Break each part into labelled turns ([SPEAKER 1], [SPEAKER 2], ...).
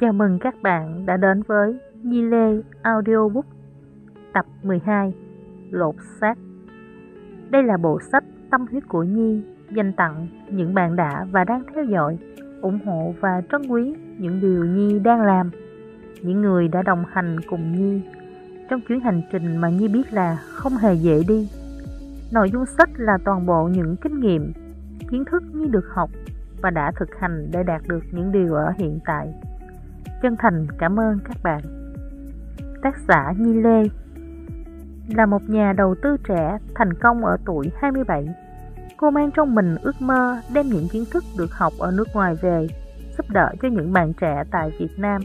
[SPEAKER 1] Chào mừng các bạn đã đến với Nhi Lê Audiobook tập 12 Lột xác Đây là bộ sách tâm huyết của Nhi dành tặng những bạn đã và đang theo dõi, ủng hộ và trân quý những điều Nhi đang làm. Những người đã đồng hành cùng Nhi trong chuyến hành trình mà Nhi biết là không hề dễ đi. Nội dung sách là toàn bộ những kinh nghiệm, kiến thức Nhi được học và đã thực hành để đạt được những điều ở hiện tại. Chân thành cảm ơn các bạn. Tác giả Nhi Lê là một nhà đầu tư trẻ thành công ở tuổi 27. Cô mang trong mình ước mơ đem những kiến thức được học ở nước ngoài về, giúp đỡ cho những bạn trẻ tại Việt Nam.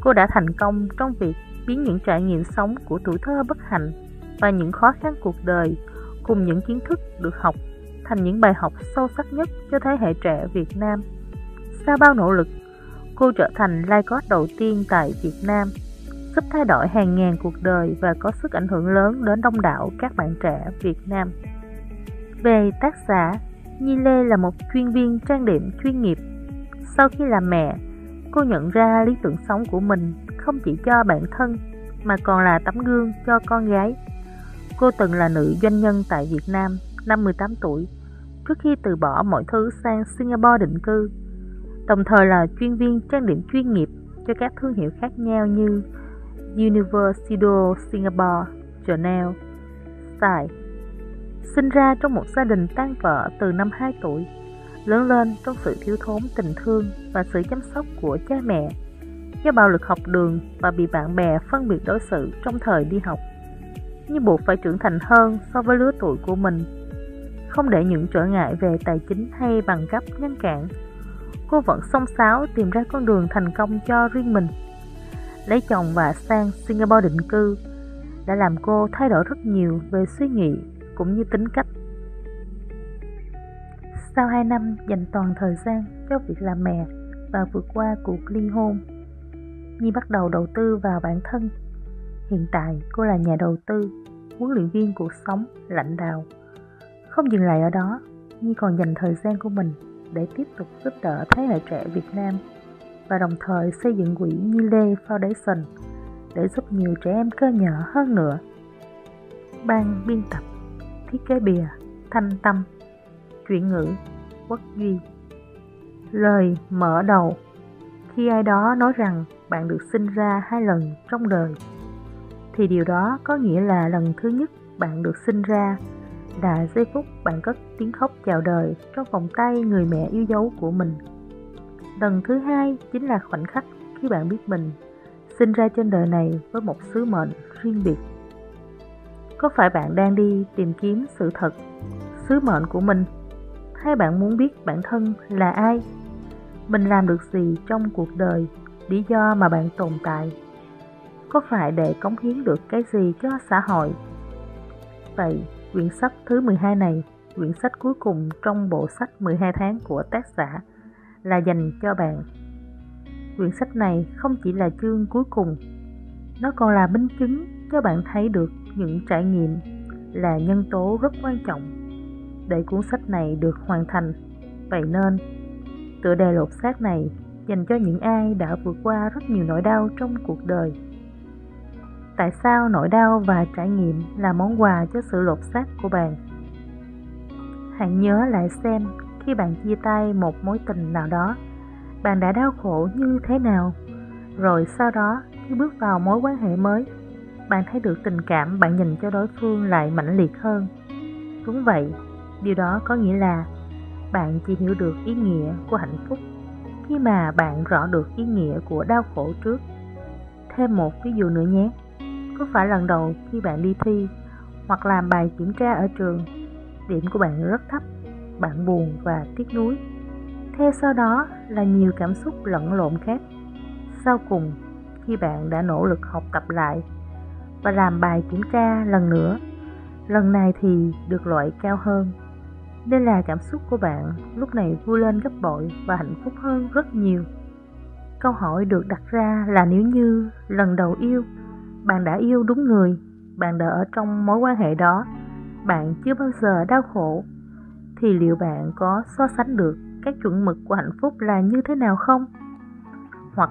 [SPEAKER 1] Cô đã thành công trong việc biến những trải nghiệm sống của tuổi thơ bất hạnh và những khó khăn cuộc đời cùng những kiến thức được học thành những bài học sâu sắc nhất cho thế hệ trẻ Việt Nam. Sau bao nỗ lực, cô trở thành Lycos đầu tiên tại Việt Nam, giúp thay đổi hàng ngàn cuộc đời và có sức ảnh hưởng lớn đến đông đảo các bạn trẻ Việt Nam. Về tác giả, Nhi Lê là một chuyên viên trang điểm chuyên nghiệp. Sau khi làm mẹ, cô nhận ra lý tưởng sống của mình không chỉ cho bản thân mà còn là tấm gương cho con gái. Cô từng là nữ doanh nhân tại Việt Nam năm 18 tuổi trước khi từ bỏ mọi thứ sang Singapore định cư, đồng thời là chuyên viên trang điểm chuyên nghiệp cho các thương hiệu khác nhau như Universal Singapore, Chanel, Style. Sinh ra trong một gia đình tan vợ từ năm 2 tuổi, lớn lên trong sự thiếu thốn tình thương và sự chăm sóc của cha mẹ, do bạo lực học đường và bị bạn bè phân biệt đối xử trong thời đi học, như buộc phải trưởng thành hơn so với lứa tuổi của mình không để những trở ngại về tài chính hay bằng cấp ngăn cản. Cô vẫn song sáo tìm ra con đường thành công cho riêng mình. Lấy chồng và sang Singapore định cư đã làm cô thay đổi rất nhiều về suy nghĩ cũng như tính cách. Sau 2 năm dành toàn thời gian cho việc làm mẹ và vượt qua cuộc ly hôn, Nhi bắt đầu đầu tư vào bản thân. Hiện tại cô là nhà đầu tư, huấn luyện viên cuộc sống, lãnh đạo không dừng lại ở đó, Nhi còn dành thời gian của mình để tiếp tục giúp đỡ thế hệ trẻ Việt Nam và đồng thời xây dựng quỹ Nhi Lê Foundation để giúp nhiều trẻ em cơ nhở hơn nữa. Ban biên tập, thiết kế bìa, thanh tâm, chuyển ngữ, quốc duy. Lời mở đầu Khi ai đó nói rằng bạn được sinh ra hai lần trong đời, thì điều đó có nghĩa là lần thứ nhất bạn được sinh ra là giây phút bạn cất tiếng khóc chào đời trong vòng tay người mẹ yêu dấu của mình. Lần thứ hai chính là khoảnh khắc khi bạn biết mình sinh ra trên đời này với một sứ mệnh riêng biệt. Có phải bạn đang đi tìm kiếm sự thật, sứ mệnh của mình? Hay bạn muốn biết bản thân là ai? Mình làm được gì trong cuộc đời, lý do mà bạn tồn tại? Có phải để cống hiến được cái gì cho xã hội? Vậy, Quyển sách thứ 12 này, quyển sách cuối cùng trong bộ sách 12 tháng của tác giả là dành cho bạn. Quyển sách này không chỉ là chương cuối cùng, nó còn là minh chứng cho bạn thấy được những trải nghiệm là nhân tố rất quan trọng để cuốn sách này được hoàn thành. Vậy nên, tựa đề lột xác này dành cho những ai đã vượt qua rất nhiều nỗi đau trong cuộc đời tại sao nỗi đau và trải nghiệm là món quà cho sự lột xác của bạn? Hãy nhớ lại xem, khi bạn chia tay một mối tình nào đó, bạn đã đau khổ như thế nào? Rồi sau đó, khi bước vào mối quan hệ mới, bạn thấy được tình cảm bạn dành cho đối phương lại mãnh liệt hơn. Đúng vậy, điều đó có nghĩa là bạn chỉ hiểu được ý nghĩa của hạnh phúc khi mà bạn rõ được ý nghĩa của đau khổ trước. Thêm một ví dụ nữa nhé có phải lần đầu khi bạn đi thi hoặc làm bài kiểm tra ở trường, điểm của bạn rất thấp, bạn buồn và tiếc nuối. Theo sau đó là nhiều cảm xúc lẫn lộn khác. Sau cùng, khi bạn đã nỗ lực học tập lại và làm bài kiểm tra lần nữa, lần này thì được loại cao hơn. Nên là cảm xúc của bạn lúc này vui lên gấp bội và hạnh phúc hơn rất nhiều. Câu hỏi được đặt ra là nếu như lần đầu yêu bạn đã yêu đúng người. Bạn đã ở trong mối quan hệ đó. Bạn chưa bao giờ đau khổ. Thì liệu bạn có so sánh được các chuẩn mực của hạnh phúc là như thế nào không? Hoặc,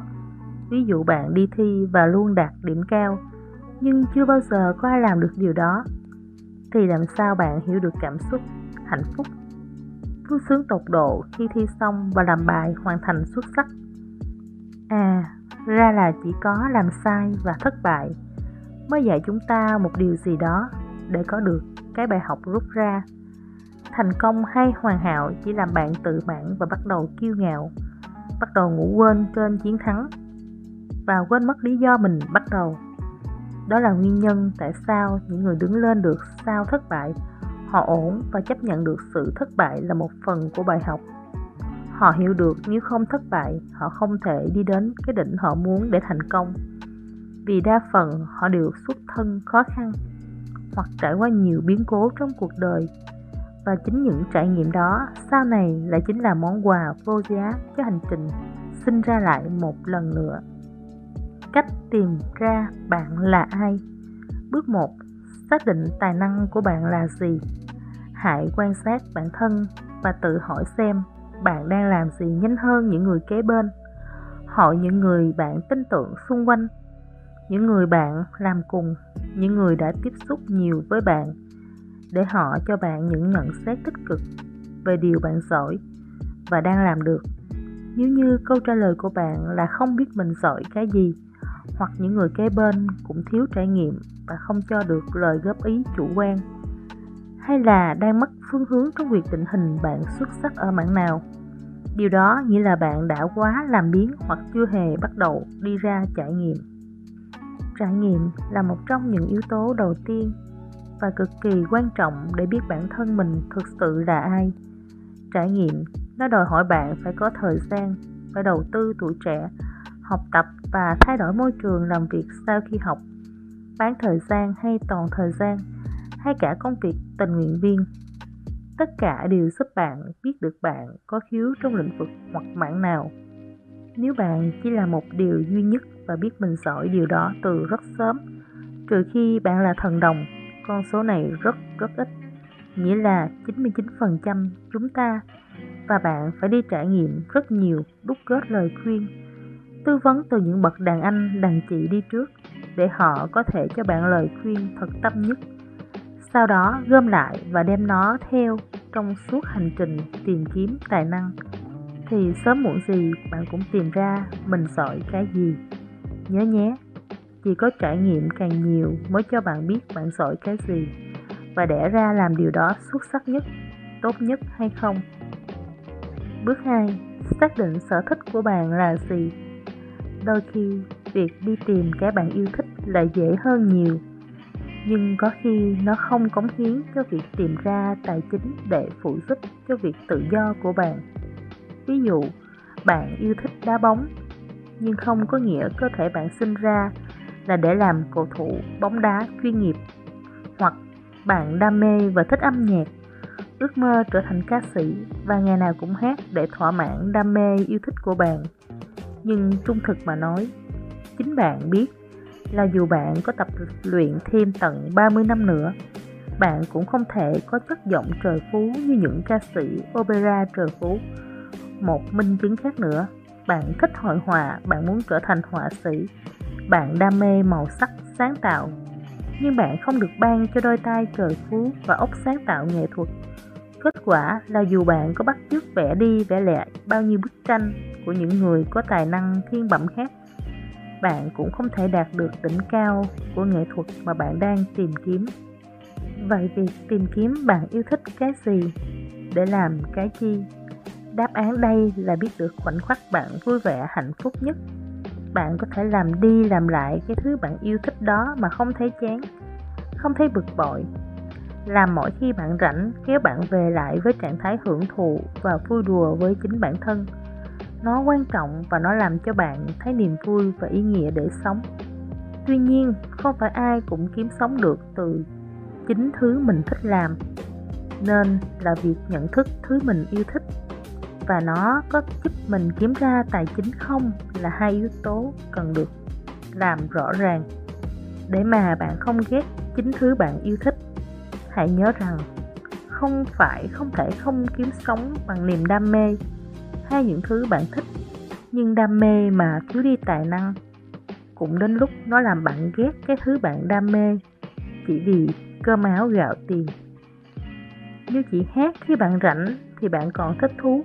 [SPEAKER 1] ví dụ bạn đi thi và luôn đạt điểm cao, nhưng chưa bao giờ có ai làm được điều đó, thì làm sao bạn hiểu được cảm xúc, hạnh phúc, vui sướng tột độ khi thi xong và làm bài hoàn thành xuất sắc? À ra là chỉ có làm sai và thất bại. Mới dạy chúng ta một điều gì đó để có được cái bài học rút ra. Thành công hay hoàn hảo chỉ làm bạn tự mãn và bắt đầu kiêu ngạo, bắt đầu ngủ quên trên chiến thắng và quên mất lý do mình bắt đầu. Đó là nguyên nhân tại sao những người đứng lên được sau thất bại, họ ổn và chấp nhận được sự thất bại là một phần của bài học họ hiểu được nếu không thất bại, họ không thể đi đến cái đỉnh họ muốn để thành công. Vì đa phần họ đều xuất thân khó khăn hoặc trải qua nhiều biến cố trong cuộc đời. Và chính những trải nghiệm đó sau này lại chính là món quà vô giá cho hành trình sinh ra lại một lần nữa. Cách tìm ra bạn là ai? Bước 1 xác định tài năng của bạn là gì? Hãy quan sát bản thân và tự hỏi xem bạn đang làm gì nhanh hơn những người kế bên. Hỏi những người bạn tin tưởng xung quanh, những người bạn làm cùng, những người đã tiếp xúc nhiều với bạn để họ cho bạn những nhận xét tích cực về điều bạn giỏi và đang làm được. Nếu như câu trả lời của bạn là không biết mình giỏi cái gì, hoặc những người kế bên cũng thiếu trải nghiệm và không cho được lời góp ý chủ quan hay là đang mất phương hướng trong việc định hình bạn xuất sắc ở mảng nào? Điều đó nghĩa là bạn đã quá làm biến hoặc chưa hề bắt đầu đi ra trải nghiệm. Trải nghiệm là một trong những yếu tố đầu tiên và cực kỳ quan trọng để biết bản thân mình thực sự là ai. Trải nghiệm, nó đòi hỏi bạn phải có thời gian, phải đầu tư tuổi trẻ, học tập và thay đổi môi trường làm việc sau khi học. Bán thời gian hay toàn thời gian hay cả công việc tình nguyện viên. Tất cả đều giúp bạn biết được bạn có khiếu trong lĩnh vực hoặc mảng nào. Nếu bạn chỉ làm một điều duy nhất và biết mình giỏi điều đó từ rất sớm, trừ khi bạn là thần đồng, con số này rất rất ít. Nghĩa là 99% chúng ta và bạn phải đi trải nghiệm rất nhiều đúc kết lời khuyên, tư vấn từ những bậc đàn anh, đàn chị đi trước để họ có thể cho bạn lời khuyên thật tâm nhất sau đó gom lại và đem nó theo trong suốt hành trình tìm kiếm tài năng. Thì sớm muộn gì bạn cũng tìm ra mình giỏi cái gì. Nhớ nhé, chỉ có trải nghiệm càng nhiều mới cho bạn biết bạn giỏi cái gì và đẻ ra làm điều đó xuất sắc nhất, tốt nhất hay không. Bước 2 xác định sở thích của bạn là gì. Đôi khi, việc đi tìm cái bạn yêu thích lại dễ hơn nhiều nhưng có khi nó không cống hiến cho việc tìm ra tài chính để phụ giúp cho việc tự do của bạn. Ví dụ, bạn yêu thích đá bóng, nhưng không có nghĩa cơ thể bạn sinh ra là để làm cầu thủ bóng đá chuyên nghiệp. Hoặc bạn đam mê và thích âm nhạc, ước mơ trở thành ca sĩ và ngày nào cũng hát để thỏa mãn đam mê yêu thích của bạn. Nhưng trung thực mà nói, chính bạn biết là dù bạn có tập luyện thêm tận 30 năm nữa, bạn cũng không thể có chất giọng trời phú như những ca sĩ opera trời phú. Một minh chứng khác nữa, bạn thích hội họa, bạn muốn trở thành họa sĩ, bạn đam mê màu sắc sáng tạo. Nhưng bạn không được ban cho đôi tay trời phú và óc sáng tạo nghệ thuật. Kết quả là dù bạn có bắt chước vẽ đi vẽ lại bao nhiêu bức tranh của những người có tài năng thiên bẩm khác bạn cũng không thể đạt được đỉnh cao của nghệ thuật mà bạn đang tìm kiếm. Vậy việc tìm kiếm bạn yêu thích cái gì? Để làm cái chi? Đáp án đây là biết được khoảnh khắc bạn vui vẻ, hạnh phúc nhất. Bạn có thể làm đi làm lại cái thứ bạn yêu thích đó mà không thấy chán, không thấy bực bội. Làm mỗi khi bạn rảnh, kéo bạn về lại với trạng thái hưởng thụ và vui đùa với chính bản thân nó quan trọng và nó làm cho bạn thấy niềm vui và ý nghĩa để sống. Tuy nhiên, không phải ai cũng kiếm sống được từ chính thứ mình thích làm, nên là việc nhận thức thứ mình yêu thích và nó có giúp mình kiếm ra tài chính không là hai yếu tố cần được làm rõ ràng. Để mà bạn không ghét chính thứ bạn yêu thích, hãy nhớ rằng không phải, không thể không kiếm sống bằng niềm đam mê hay những thứ bạn thích nhưng đam mê mà thiếu đi tài năng cũng đến lúc nó làm bạn ghét cái thứ bạn đam mê chỉ vì cơm áo gạo tiền. Nếu chỉ hát khi bạn rảnh thì bạn còn thích thú,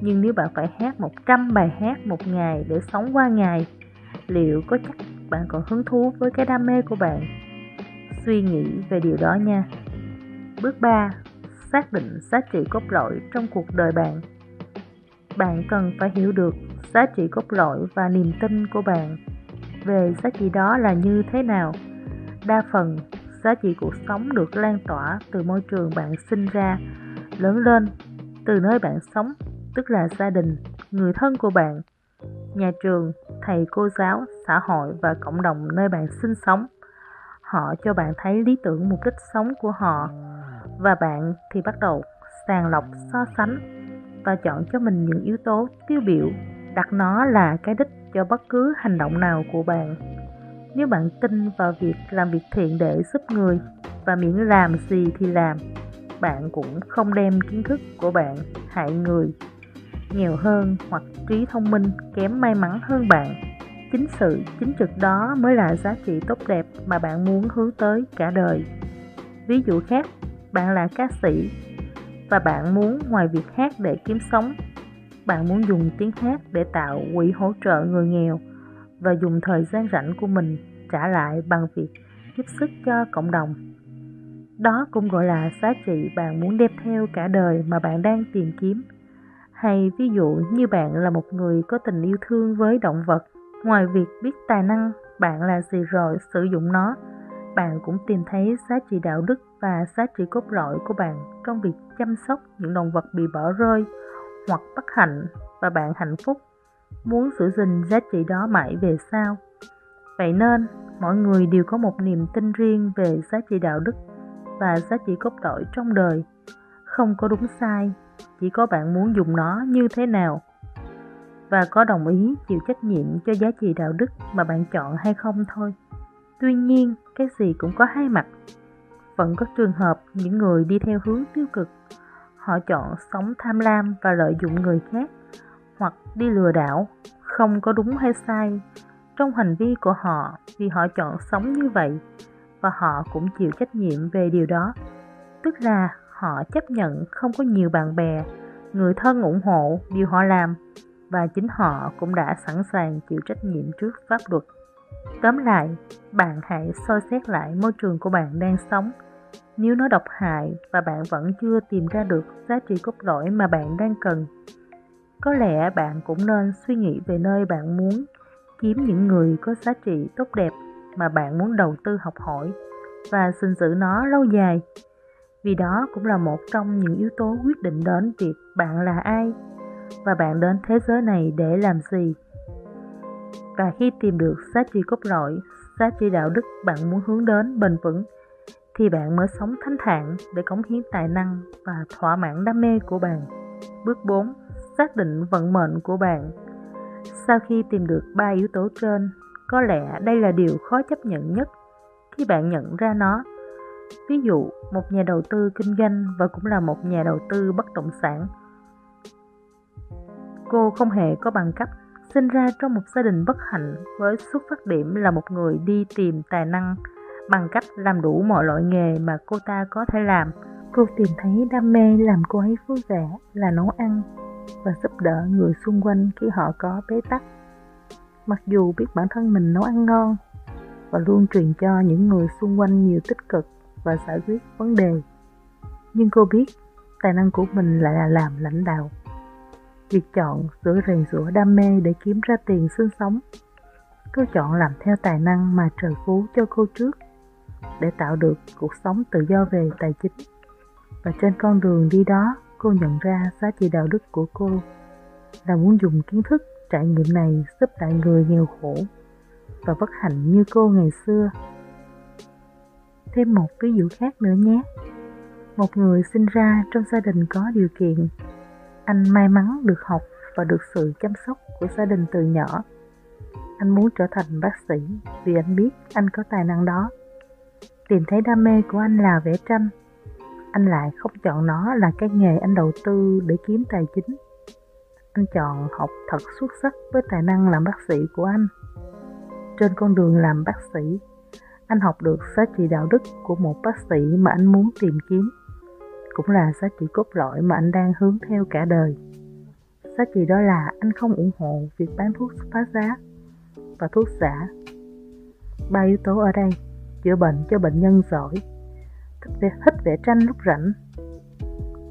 [SPEAKER 1] nhưng nếu bạn phải hát 100 bài hát một ngày để sống qua ngày, liệu có chắc bạn còn hứng thú với cái đam mê của bạn? Suy nghĩ về điều đó nha. Bước 3. Xác định giá trị cốt lõi trong cuộc đời bạn. Bạn cần phải hiểu được giá trị cốt lõi và niềm tin của bạn về giá trị đó là như thế nào. Đa phần, giá trị cuộc sống được lan tỏa từ môi trường bạn sinh ra, lớn lên, từ nơi bạn sống, tức là gia đình, người thân của bạn, nhà trường, thầy cô giáo, xã hội và cộng đồng nơi bạn sinh sống. Họ cho bạn thấy lý tưởng mục đích sống của họ và bạn thì bắt đầu sàng lọc so sánh và chọn cho mình những yếu tố tiêu biểu, đặt nó là cái đích cho bất cứ hành động nào của bạn. Nếu bạn tin vào việc làm việc thiện để giúp người và miễn làm gì thì làm, bạn cũng không đem kiến thức của bạn hại người. Nghèo hơn hoặc trí thông minh kém may mắn hơn bạn, chính sự chính trực đó mới là giá trị tốt đẹp mà bạn muốn hướng tới cả đời. Ví dụ khác, bạn là ca sĩ và bạn muốn ngoài việc hát để kiếm sống, bạn muốn dùng tiếng hát để tạo quỹ hỗ trợ người nghèo và dùng thời gian rảnh của mình trả lại bằng việc giúp sức cho cộng đồng. Đó cũng gọi là giá trị bạn muốn đem theo cả đời mà bạn đang tìm kiếm. Hay ví dụ như bạn là một người có tình yêu thương với động vật, ngoài việc biết tài năng, bạn là gì rồi sử dụng nó bạn cũng tìm thấy giá trị đạo đức và giá trị cốt lõi của bạn trong việc chăm sóc những động vật bị bỏ rơi hoặc bất hạnh và bạn hạnh phúc. Muốn giữ gìn giá trị đó mãi về sau. Vậy nên, mọi người đều có một niềm tin riêng về giá trị đạo đức và giá trị cốt lõi trong đời. Không có đúng sai, chỉ có bạn muốn dùng nó như thế nào và có đồng ý chịu trách nhiệm cho giá trị đạo đức mà bạn chọn hay không thôi tuy nhiên, cái gì cũng có hai mặt. Vẫn có trường hợp những người đi theo hướng tiêu cực. Họ chọn sống tham lam và lợi dụng người khác, hoặc đi lừa đảo, không có đúng hay sai. Trong hành vi của họ, vì họ chọn sống như vậy, và họ cũng chịu trách nhiệm về điều đó. Tức là họ chấp nhận không có nhiều bạn bè, người thân ủng hộ điều họ làm, và chính họ cũng đã sẵn sàng chịu trách nhiệm trước pháp luật tóm lại, bạn hãy soi xét lại môi trường của bạn đang sống. Nếu nó độc hại và bạn vẫn chưa tìm ra được giá trị cốt lõi mà bạn đang cần, có lẽ bạn cũng nên suy nghĩ về nơi bạn muốn kiếm những người có giá trị tốt đẹp mà bạn muốn đầu tư học hỏi và gìn giữ nó lâu dài. Vì đó cũng là một trong những yếu tố quyết định đến việc bạn là ai và bạn đến thế giới này để làm gì và khi tìm được giá trị cốt lõi giá trị đạo đức bạn muốn hướng đến bền vững thì bạn mới sống thanh thản để cống hiến tài năng và thỏa mãn đam mê của bạn. Bước 4. Xác định vận mệnh của bạn. Sau khi tìm được ba yếu tố trên, có lẽ đây là điều khó chấp nhận nhất khi bạn nhận ra nó. Ví dụ, một nhà đầu tư kinh doanh và cũng là một nhà đầu tư bất động sản. Cô không hề có bằng cấp, sinh ra trong một gia đình bất hạnh, với xuất phát điểm là một người đi tìm tài năng bằng cách làm đủ mọi loại nghề mà cô ta có thể làm. Cô tìm thấy đam mê làm cô ấy vui vẻ là nấu ăn và giúp đỡ người xung quanh khi họ có bế tắc. Mặc dù biết bản thân mình nấu ăn ngon và luôn truyền cho những người xung quanh nhiều tích cực và giải quyết vấn đề. Nhưng cô biết tài năng của mình lại là làm lãnh đạo. Việc chọn giữa rèn rũa đam mê để kiếm ra tiền sinh sống Cô chọn làm theo tài năng mà trời phú cho cô trước để tạo được cuộc sống tự do về tài chính. Và trên con đường đi đó, cô nhận ra giá trị đạo đức của cô là muốn dùng kiến thức trải nghiệm này giúp lại người nghèo khổ và bất hạnh như cô ngày xưa. Thêm một ví dụ khác nữa nhé. Một người sinh ra trong gia đình có điều kiện. Anh may mắn được học và được sự chăm sóc của gia đình từ nhỏ. Anh muốn trở thành bác sĩ vì anh biết anh có tài năng đó tìm thấy đam mê của anh là vẽ tranh anh lại không chọn nó là cái nghề anh đầu tư để kiếm tài chính anh chọn học thật xuất sắc với tài năng làm bác sĩ của anh trên con đường làm bác sĩ. Anh học được giá trị đạo đức của một bác sĩ mà anh muốn tìm kiếm, cũng là giá trị cốt lõi mà anh đang hướng theo cả đời. Giá trị đó là anh không ủng hộ việc bán thuốc phá giá và thuốc giả. Ba yếu tố ở đây, chữa bệnh cho bệnh nhân giỏi, thích vẽ, thích vẽ tranh lúc rảnh,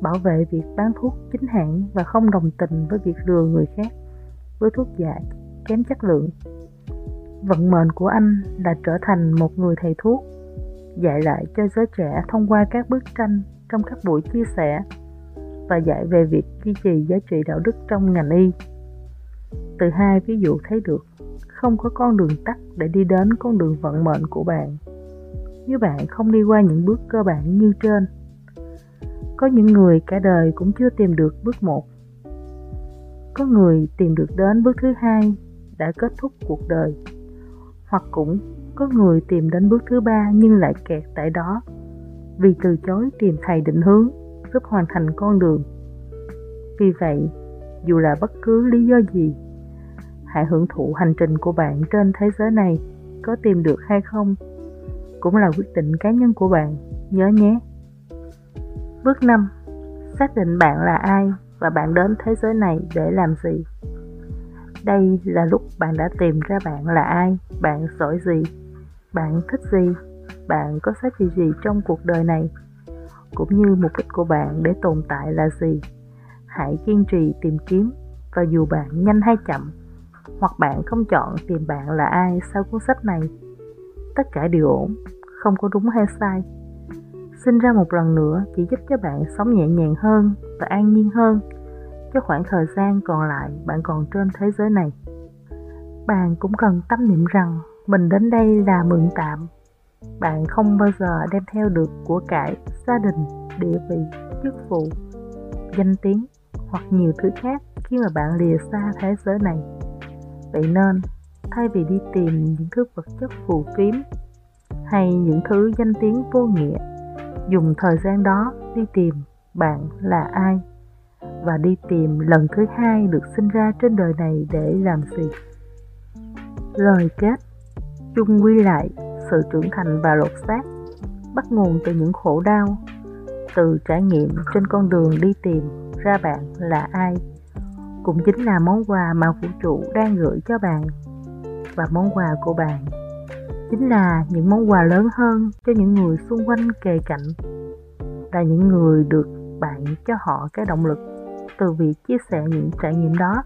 [SPEAKER 1] bảo vệ việc bán thuốc chính hãng và không đồng tình với việc lừa người khác với thuốc giả kém chất lượng. Vận mệnh của anh là trở thành một người thầy thuốc, dạy lại cho giới trẻ thông qua các bức tranh trong các buổi chia sẻ và dạy về việc duy trì giá trị đạo đức trong ngành y. Từ hai ví dụ thấy được, không có con đường tắt để đi đến con đường vận mệnh của bạn. Nếu bạn không đi qua những bước cơ bản như trên, có những người cả đời cũng chưa tìm được bước một. Có người tìm được đến bước thứ hai đã kết thúc cuộc đời. Hoặc cũng có người tìm đến bước thứ ba nhưng lại kẹt tại đó vì từ chối tìm thầy định hướng giúp hoàn thành con đường. Vì vậy, dù là bất cứ lý do gì, hãy hưởng thụ hành trình của bạn trên thế giới này có tìm được hay không cũng là quyết định cá nhân của bạn, nhớ nhé. Bước 5. Xác định bạn là ai và bạn đến thế giới này để làm gì. Đây là lúc bạn đã tìm ra bạn là ai, bạn giỏi gì, bạn thích gì, bạn có giá trị gì trong cuộc đời này, cũng như mục đích của bạn để tồn tại là gì. Hãy kiên trì tìm kiếm và dù bạn nhanh hay chậm, hoặc bạn không chọn tìm bạn là ai sau cuốn sách này, tất cả đều ổn, không có đúng hay sai. Sinh ra một lần nữa chỉ giúp cho bạn sống nhẹ nhàng hơn và an nhiên hơn cho khoảng thời gian còn lại bạn còn trên thế giới này. Bạn cũng cần tâm niệm rằng mình đến đây là mượn tạm bạn không bao giờ đem theo được của cải gia đình, địa vị, chức vụ, danh tiếng hoặc nhiều thứ khác khi mà bạn lìa xa thế giới này. Vậy nên, thay vì đi tìm những thứ vật chất phù phiếm hay những thứ danh tiếng vô nghĩa, dùng thời gian đó đi tìm bạn là ai và đi tìm lần thứ hai được sinh ra trên đời này để làm gì? Lời kết chung quy lại sự trưởng thành và lột xác, bắt nguồn từ những khổ đau. Từ trải nghiệm trên con đường đi tìm ra bạn là ai, cũng chính là món quà mà vũ trụ đang gửi cho bạn. Và món quà của bạn chính là những món quà lớn hơn cho những người xung quanh kề cạnh, là những người được bạn cho họ cái động lực từ việc chia sẻ những trải nghiệm đó.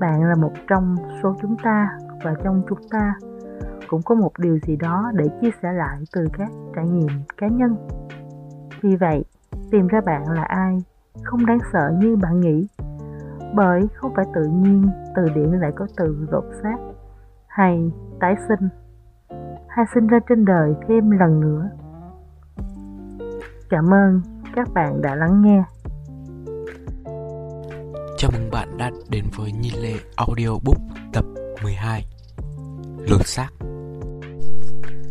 [SPEAKER 1] Bạn là một trong số chúng ta và trong chúng ta cũng có một điều gì đó để chia sẻ lại từ các trải nghiệm cá nhân vì vậy, tìm ra bạn là ai không đáng sợ như bạn nghĩ, bởi không phải tự nhiên từ điển lại có từ lột xác hay tái sinh, hay sinh ra trên đời thêm lần nữa. Cảm ơn các bạn đã lắng nghe.
[SPEAKER 2] Chào mừng bạn đã đến với Nhi Lê Audiobook tập 12 Lột xác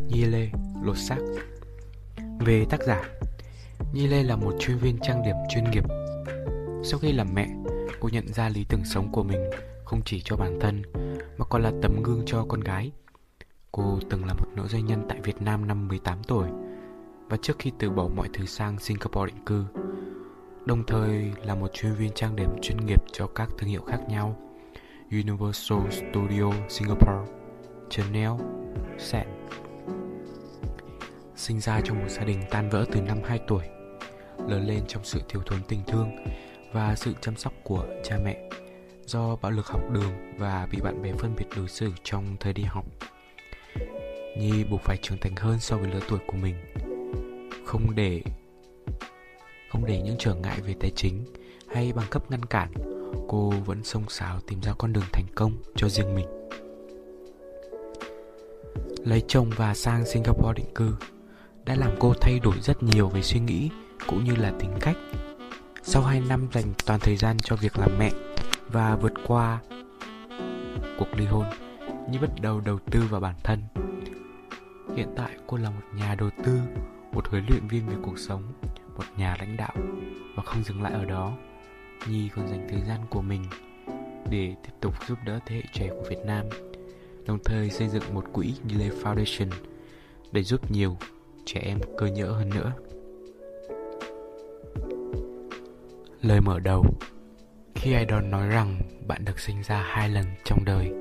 [SPEAKER 2] Nhi Lê Lột xác. Về tác giả Nhi Lê là một chuyên viên trang điểm chuyên nghiệp. Sau khi làm mẹ, cô nhận ra lý tưởng sống của mình không chỉ cho bản thân mà còn là tấm gương cho con gái. Cô từng là một nữ doanh nhân tại Việt Nam năm 18 tuổi và trước khi từ bỏ mọi thứ sang Singapore định cư, đồng thời là một chuyên viên trang điểm chuyên nghiệp cho các thương hiệu khác nhau. Universal Studio Singapore, Chanel, Sen. Sinh ra trong một gia đình tan vỡ từ năm 2 tuổi, lớn lên trong sự thiếu thốn tình thương và sự chăm sóc của cha mẹ do bạo lực học đường và bị bạn bè phân biệt đối xử trong thời đi học. Nhi buộc phải trưởng thành hơn so với lứa tuổi của mình Không để Không để những trở ngại về tài chính hay bằng cấp ngăn cản Cô vẫn sông sáo tìm ra con đường thành công cho riêng mình Lấy chồng và sang Singapore định cư đã làm cô thay đổi rất nhiều về suy nghĩ cũng như là tính cách. Sau 2 năm dành toàn thời gian cho việc làm mẹ và vượt qua cuộc ly hôn, Nhi bắt đầu đầu tư vào bản thân Hiện tại cô là một nhà đầu tư, một huấn luyện viên về cuộc sống, một nhà lãnh đạo và không dừng lại ở đó. Nhi còn dành thời gian của mình để tiếp tục giúp đỡ thế hệ trẻ của Việt Nam đồng thời xây dựng một quỹ Delay Foundation để giúp nhiều trẻ em cơ nhỡ hơn nữa. Lời mở đầu, Khi ai đó nói rằng bạn được sinh ra hai lần trong đời,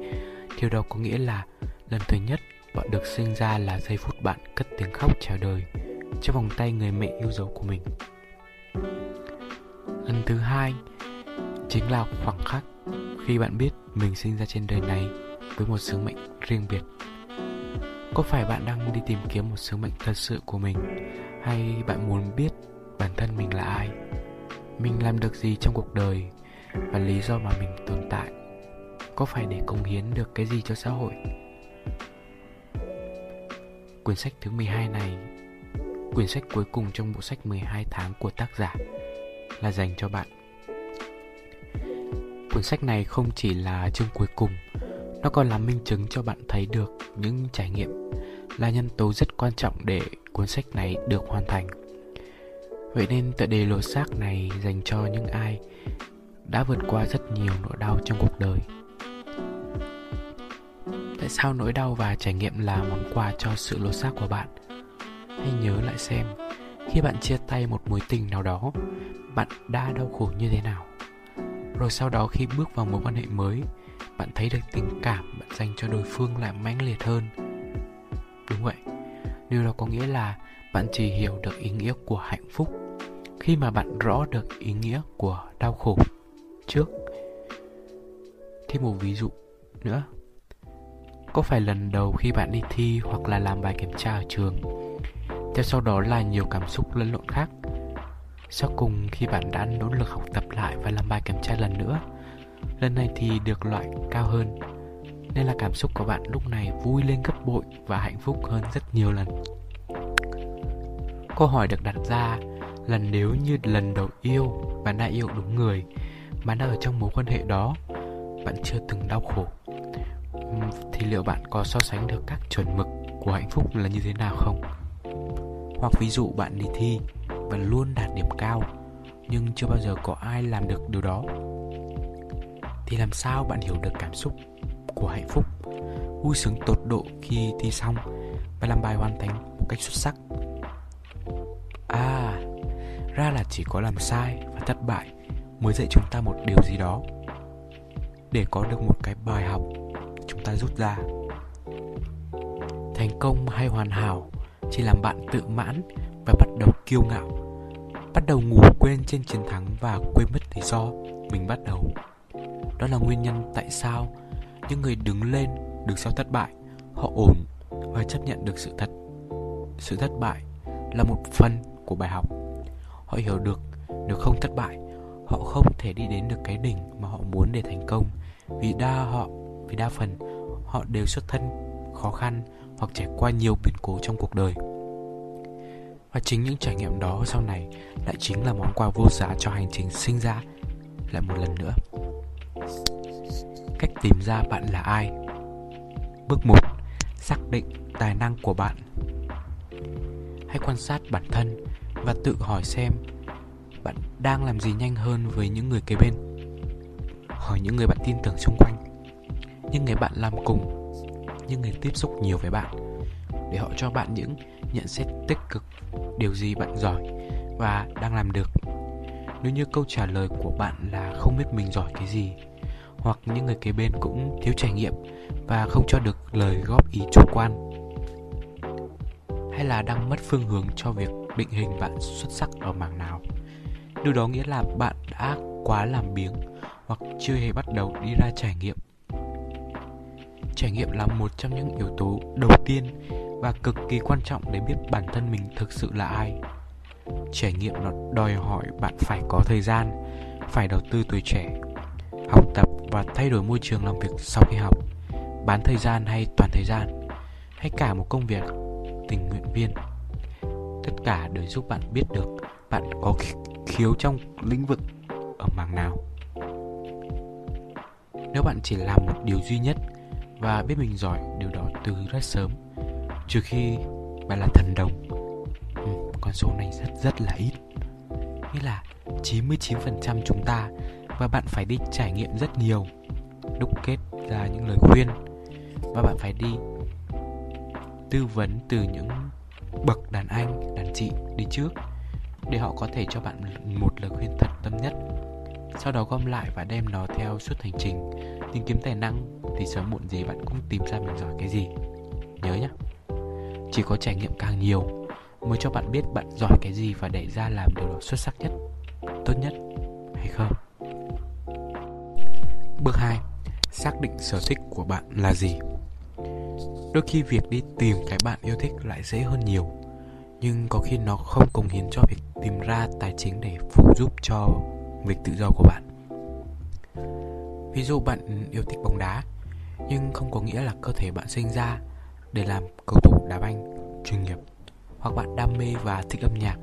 [SPEAKER 2] Điều đó có nghĩa là lần thứ nhất bạn được sinh ra là giây phút bạn cất tiếng khóc chào đời Trong vòng tay người mẹ yêu dấu của mình Lần thứ hai chính là khoảng khắc khi bạn biết mình sinh ra trên đời này với một sứ mệnh riêng biệt có phải bạn đang đi tìm kiếm một sứ mệnh thật sự của mình? Hay bạn muốn biết bản thân mình là ai? Mình làm được gì trong cuộc đời? Và lý do mà mình tồn tại? Có phải để cống hiến được cái gì cho xã hội? Quyển sách thứ 12 này quyển sách cuối cùng trong bộ sách 12 tháng của tác giả là dành cho bạn. Cuốn sách này không chỉ là chương cuối cùng, nó còn là minh chứng cho bạn thấy được những trải nghiệm là nhân tố rất quan trọng để cuốn sách này được hoàn thành. Vậy nên tựa đề lột xác này dành cho những ai đã vượt qua rất nhiều nỗi đau trong cuộc đời. Tại sao nỗi đau và trải nghiệm là món quà cho sự lột xác của bạn? Hãy nhớ lại xem, khi bạn chia tay một mối tình nào đó, bạn đã đau khổ như thế nào? rồi sau đó khi bước vào mối quan hệ mới bạn thấy được tình cảm bạn dành cho đối phương lại mãnh liệt hơn. Đúng vậy, điều đó có nghĩa là bạn chỉ hiểu được ý nghĩa của hạnh phúc khi mà bạn rõ được ý nghĩa của đau khổ trước. Thêm một ví dụ nữa, có phải lần đầu khi bạn đi thi hoặc là làm bài kiểm tra ở trường, theo sau đó là nhiều cảm xúc lẫn lộn khác? Sau cùng khi bạn đã nỗ lực học tập lại và làm bài kiểm tra lần nữa Lần này thì được loại cao hơn. Nên là cảm xúc của bạn lúc này vui lên gấp bội và hạnh phúc hơn rất nhiều lần. Câu hỏi được đặt ra là nếu như lần đầu yêu bạn đã yêu đúng người, Bạn đã ở trong mối quan hệ đó, Bạn chưa từng đau khổ Thì liệu bạn có so sánh được các chuẩn mực của hạnh phúc là như thế nào không? Hoặc ví dụ bạn đi thi và luôn đạt điểm cao, nhưng chưa bao giờ có ai làm được điều đó thì làm sao bạn hiểu được cảm xúc của hạnh phúc? Vui sướng tột độ khi thi xong và làm bài hoàn thành một cách xuất sắc. À ra là chỉ có làm sai và thất bại mới dạy chúng ta một điều gì đó. Để có được một cái bài học, chúng ta rút ra. Thành công hay hoàn hảo chỉ làm bạn tự mãn và bắt đầu kiêu ngạo, bắt đầu ngủ quên trên chiến thắng và quên mất lý do mình bắt đầu đó là nguyên nhân tại sao những người đứng lên được sau thất bại, họ ổn và chấp nhận được sự thật. Sự thất bại là một phần của bài học. Họ hiểu được nếu không thất bại, họ không thể đi đến được cái đỉnh mà họ muốn để thành công. Vì đa họ, vì đa phần, họ đều xuất thân khó khăn hoặc trải qua nhiều biến cố trong cuộc đời. Và chính những trải nghiệm đó sau này lại chính là món quà vô giá cho hành trình sinh ra lại một lần nữa cách tìm ra bạn là ai. Bước 1 xác định tài năng của bạn. Hãy quan sát bản thân và tự hỏi xem bạn đang làm gì nhanh hơn với những người kế bên. Hỏi những người bạn tin tưởng xung quanh, những người bạn làm cùng, những người tiếp xúc nhiều với bạn để họ cho bạn những nhận xét tích cực, điều gì bạn giỏi và đang làm được. Nếu như câu trả lời của bạn là không biết mình giỏi cái gì hoặc những người kế bên cũng thiếu trải nghiệm và không cho được lời góp ý chủ quan. Hay là đang mất phương hướng cho việc định hình bạn xuất sắc ở mảng nào? Điều đó nghĩa là bạn đã quá làm biếng hoặc chưa hề bắt đầu đi ra trải nghiệm. Trải nghiệm là một trong những yếu tố đầu tiên và cực kỳ quan trọng để biết bản thân mình thực sự là ai. Trải nghiệm nó đòi hỏi bạn phải có thời gian, phải đầu tư tuổi trẻ học tập và thay đổi môi trường làm việc sau khi học. Bán thời gian hay toàn thời gian hay cả một công việc tình nguyện viên. Tất cả đều giúp bạn biết được bạn có khiếu trong lĩnh vực ở mảng nào. Nếu bạn chỉ làm một điều duy nhất và biết mình giỏi điều đó từ rất sớm trừ khi bạn là thần đồng. Ừ, con số này rất rất là ít. Nghĩa là 99% chúng ta và bạn phải đi trải nghiệm rất nhiều. Đúc kết ra những lời khuyên. Và bạn phải đi tư vấn từ những bậc đàn anh, đàn chị đi trước, để họ có thể cho bạn một lời khuyên thật tâm nhất. Sau đó gom lại và đem nó theo suốt hành trình. Tìm kiếm tài năng thì sớm muộn gì bạn cũng tìm ra mình giỏi cái gì. Nhớ nhé chỉ có trải nghiệm càng nhiều mới cho bạn biết bạn giỏi cái gì và để ra làm điều đó xuất sắc nhất, tốt nhất, hay không? Bước 2 xác định sở thích của bạn là gì? Đôi khi việc đi tìm cái bạn yêu thích lại dễ hơn nhiều, nhưng có khi nó không cống hiến cho việc tìm ra tài chính để phụ giúp cho việc tự do của bạn. Ví dụ bạn yêu thích bóng đá, nhưng không có nghĩa là cơ thể bạn sinh ra để làm cầu thủ đá banh, chuyên nghiệp, hoặc bạn đam mê và thích âm nhạc,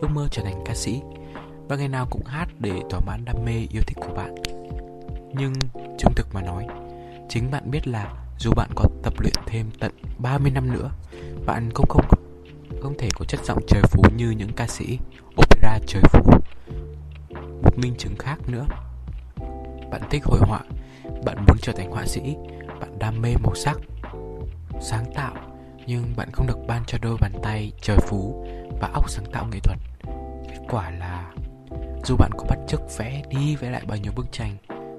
[SPEAKER 2] ước mơ trở thành ca sĩ, và ngày nào cũng hát để thỏa mãn đam mê yêu thích của bạn nhưng trung thực mà nói, chính bạn biết là dù bạn có tập luyện thêm tận 30 năm nữa, bạn cũng không không thể có chất giọng trời phú như những ca sĩ opera trời phú. Một minh chứng khác nữa, bạn thích hội họa, bạn muốn trở thành họa sĩ, bạn đam mê màu sắc, sáng tạo, nhưng bạn không được ban cho đôi bàn tay trời phú và óc sáng tạo nghệ thuật. Kết quả là dù bạn có bắt chước vẽ đi vẽ lại bao nhiêu bức tranh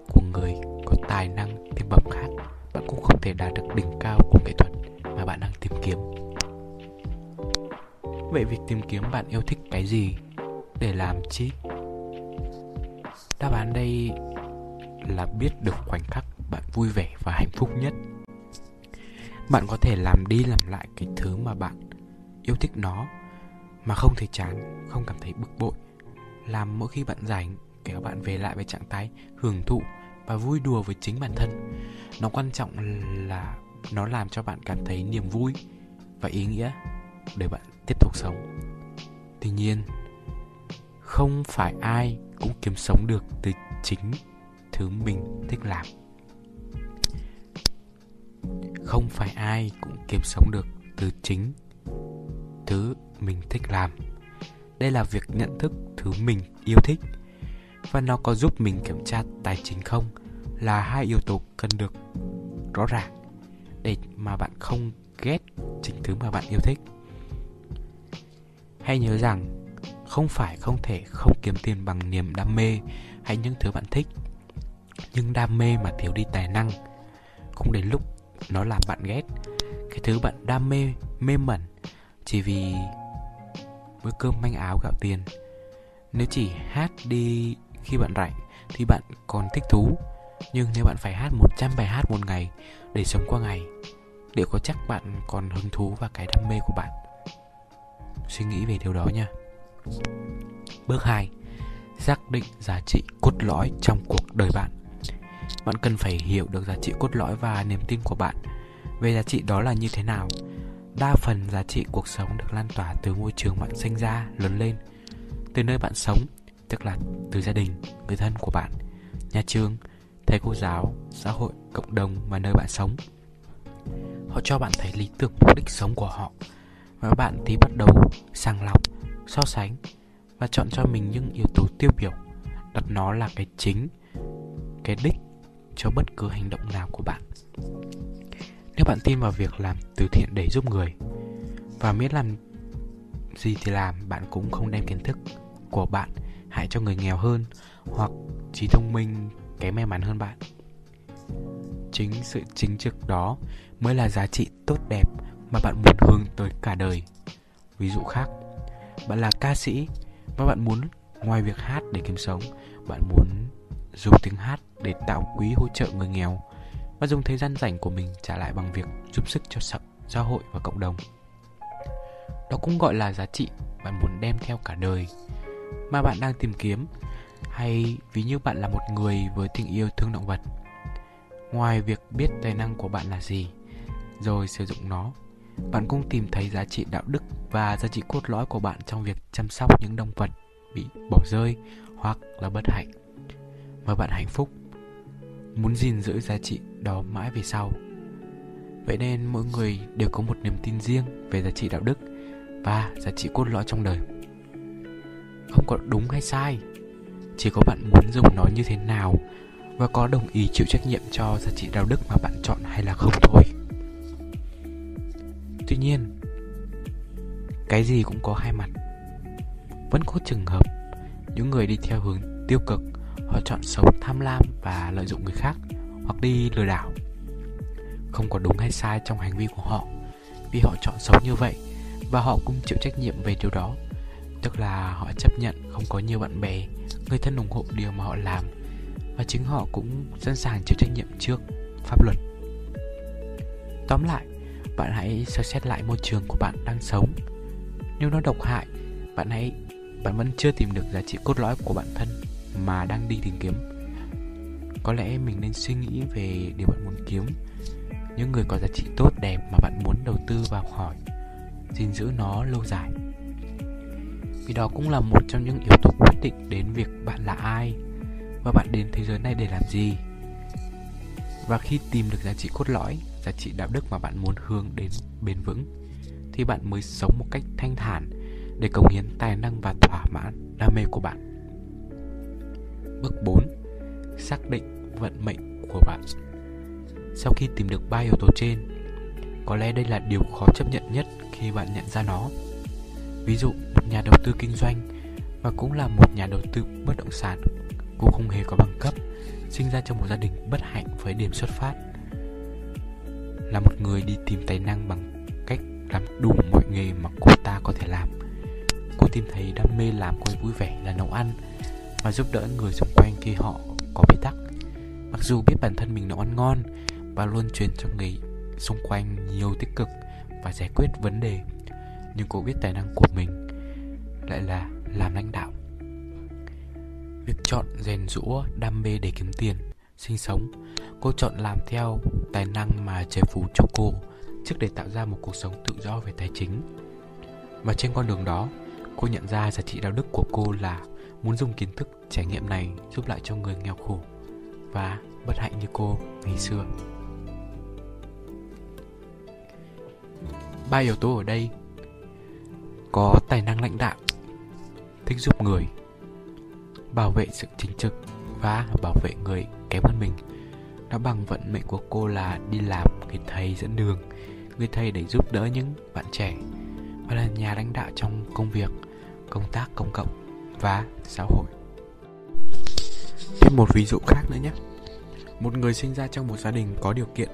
[SPEAKER 2] của người có tài năng thiên bẩm khác bạn cũng không thể đạt được đỉnh cao của nghệ thuật mà bạn đang tìm kiếm. Vậy việc tìm kiếm bạn yêu thích cái gì để làm chi? Đáp án đây là biết được khoảnh khắc bạn vui vẻ và hạnh phúc nhất. Bạn có thể làm đi làm lại cái thứ mà bạn yêu thích nó mà không thấy chán, không cảm thấy bực bội. Làm mỗi khi bạn rảnh kéo bạn về lại với trạng thái hưởng thụ và vui đùa với chính bản thân. Nó quan trọng là nó làm cho bạn cảm thấy niềm vui và ý nghĩa để bạn tiếp tục sống. Tuy nhiên, không phải ai cũng kiếm sống được từ chính thứ mình thích làm. Không phải ai cũng kiếm sống được từ chính thứ mình thích làm. Đây là việc nhận thức thứ mình yêu thích và nó có giúp mình kiểm tra tài chính không là hai yếu tố cần được rõ ràng để mà bạn không ghét chính thứ mà bạn yêu thích. Hãy nhớ rằng không phải không thể không kiếm tiền bằng niềm đam mê hay những thứ bạn thích. Nhưng đam mê mà thiếu đi tài năng cũng đến lúc nó làm bạn ghét. Cái thứ bạn đam mê mê mẩn chỉ vì bữa cơm manh áo gạo tiền. Nếu chỉ hát đi khi bạn rảnh thì bạn còn thích thú. Nhưng nếu bạn phải hát 100 bài hát một ngày để sống qua ngày, liệu có chắc bạn còn hứng thú và cái đam mê của bạn? Suy nghĩ về điều đó nha. Bước 2 xác định giá trị cốt lõi trong cuộc đời bạn. Bạn cần phải hiểu được giá trị cốt lõi và niềm tin của bạn. Về giá trị đó là như thế nào? Đa phần giá trị cuộc sống được lan tỏa từ môi trường bạn sinh ra, lớn lên. Từ nơi bạn sống tức là từ gia đình, người thân của bạn, nhà trường, thầy cô giáo, xã hội, cộng đồng và nơi bạn sống. Họ cho bạn thấy lý tưởng, mục đích sống của họ. Và bạn tí bắt đầu sàng lọc, so sánh và chọn cho mình những yếu tố tiêu biểu, đặt nó là cái chính, cái đích cho bất cứ hành động nào của bạn. Nếu bạn tin vào việc làm từ thiện để giúp người và miễn làm gì thì làm, bạn cũng không đem kiến thức của bạn hại cho người nghèo hơn hoặc trí thông minh, kém may mắn hơn bạn. Chính sự chính trực đó mới là giá trị tốt đẹp mà bạn muốn hướng tới cả đời. Ví dụ khác, bạn là ca sĩ và bạn muốn ngoài việc hát để kiếm sống, bạn muốn dùng tiếng hát để tạo quỹ hỗ trợ người nghèo và dùng thời gian rảnh của mình trả lại bằng việc giúp sức cho xã hội và cộng đồng. Đó cũng gọi là giá trị bạn muốn đem theo cả đời mà bạn đang tìm kiếm, hay ví như bạn là một người với tình yêu thương động vật. Ngoài việc biết tài năng của bạn là gì, rồi sử dụng nó, bạn cũng tìm thấy giá trị đạo đức và giá trị cốt lõi của bạn trong việc chăm sóc những động vật bị bỏ rơi hoặc là bất hạnh. Và bạn hạnh phúc, muốn gìn giữ giá trị đó mãi về sau. Vậy nên mỗi người đều có một niềm tin riêng về giá trị đạo đức và giá trị cốt lõi trong đời không có đúng hay sai chỉ có bạn muốn dùng nó như thế nào và có đồng ý chịu trách nhiệm cho giá trị đạo đức mà bạn chọn hay là không thôi Tuy nhiên, cái gì cũng có hai mặt. Vẫn có trường hợp những người đi theo hướng tiêu cực, họ chọn sống tham lam và lợi dụng người khác hoặc đi lừa đảo. Không có đúng hay sai trong hành vi của họ, vì họ chọn sống như vậy và họ cũng chịu trách nhiệm về điều đó. Tức là họ chấp nhận không có nhiều bạn bè, người thân ủng hộ điều mà họ làm và chính họ cũng sẵn sàng chịu trách nhiệm trước pháp luật. Tóm lại, bạn hãy soi xét lại môi trường của bạn đang sống. Nếu nó độc hại, bạn hãy bạn vẫn chưa tìm được giá trị cốt lõi của bản thân mà đang đi tìm kiếm. Có lẽ mình nên suy nghĩ về điều bạn muốn kiếm, những người có giá trị tốt đẹp mà bạn muốn đầu tư vào hỏi, gìn giữ nó lâu dài. Vì đó cũng là một trong những yếu tố quyết định đến việc bạn là ai và bạn đến thế giới này để làm gì. Và khi tìm được giá trị cốt lõi, giá trị đạo đức mà bạn muốn hướng đến bền vững thì bạn mới sống một cách thanh thản để cống hiến tài năng và thỏa mãn đam mê của bạn. Bước 4. Xác định vận mệnh của bạn. Sau khi tìm được ba yếu tố trên, có lẽ đây là điều khó chấp nhận nhất khi bạn nhận ra nó. Ví dụ, nhà đầu tư kinh doanh và cũng là một nhà đầu tư bất động sản, cô không hề có bằng cấp, sinh ra trong một gia đình bất hạnh với điểm xuất phát là một người đi tìm tài năng bằng cách làm đủ mọi nghề mà cô ta có thể làm. Cô tìm thấy đam mê làm cô vui vẻ là nấu ăn và giúp đỡ người xung quanh khi họ có bế tắc. Mặc dù biết bản thân mình nấu ăn ngon và luôn truyền cho người xung quanh nhiều tích cực và giải quyết vấn đề, nhưng cô biết tài năng của mình lại là làm lãnh đạo. Việc chọn rèn rũa đam mê để kiếm tiền, sinh sống Cô chọn làm theo tài năng mà trời phú cho cô trước để tạo ra một cuộc sống tự do về tài chính. Và trên con đường đó, cô nhận ra giá trị đạo đức của cô là muốn dùng kiến thức trải nghiệm này giúp lại cho người nghèo khổ và bất hạnh như cô ngày xưa. Ba yếu tố ở đây có tài năng lãnh đạo, thích giúp người, bảo vệ sự chính trực và bảo vệ người kém hơn mình. Đã bằng vận mệnh của cô là đi làm người thầy dẫn đường người thầy để giúp đỡ những bạn trẻ. Và là nhà lãnh đạo trong công việc công tác công cộng và xã hội. Thêm một ví dụ khác nữa nhé. Một người sinh ra trong một gia đình có điều kiện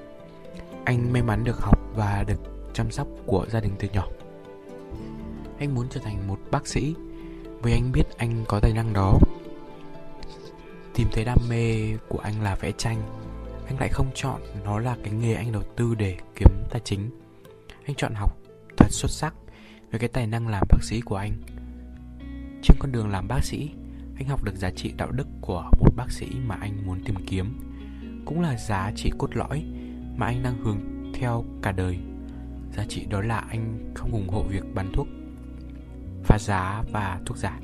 [SPEAKER 2] anh may mắn được học và được chăm sóc của gia đình từ nhỏ. Anh muốn trở thành một bác sĩ vì anh biết anh có tài năng đó. Tìm thấy đam mê của anh là vẽ tranh. Anh lại không chọn nó là cái nghề anh đầu tư để kiếm tài chính. Anh chọn học thật xuất sắc với cái tài năng làm bác sĩ của anh. Trên con đường làm bác sĩ, anh học được giá trị đạo đức của một bác sĩ mà anh muốn tìm kiếm. Cũng là giá trị cốt lõi mà anh đang hướng theo cả đời. Giá trị đó là anh không ủng hộ việc bán thuốc phá giá và thuốc giả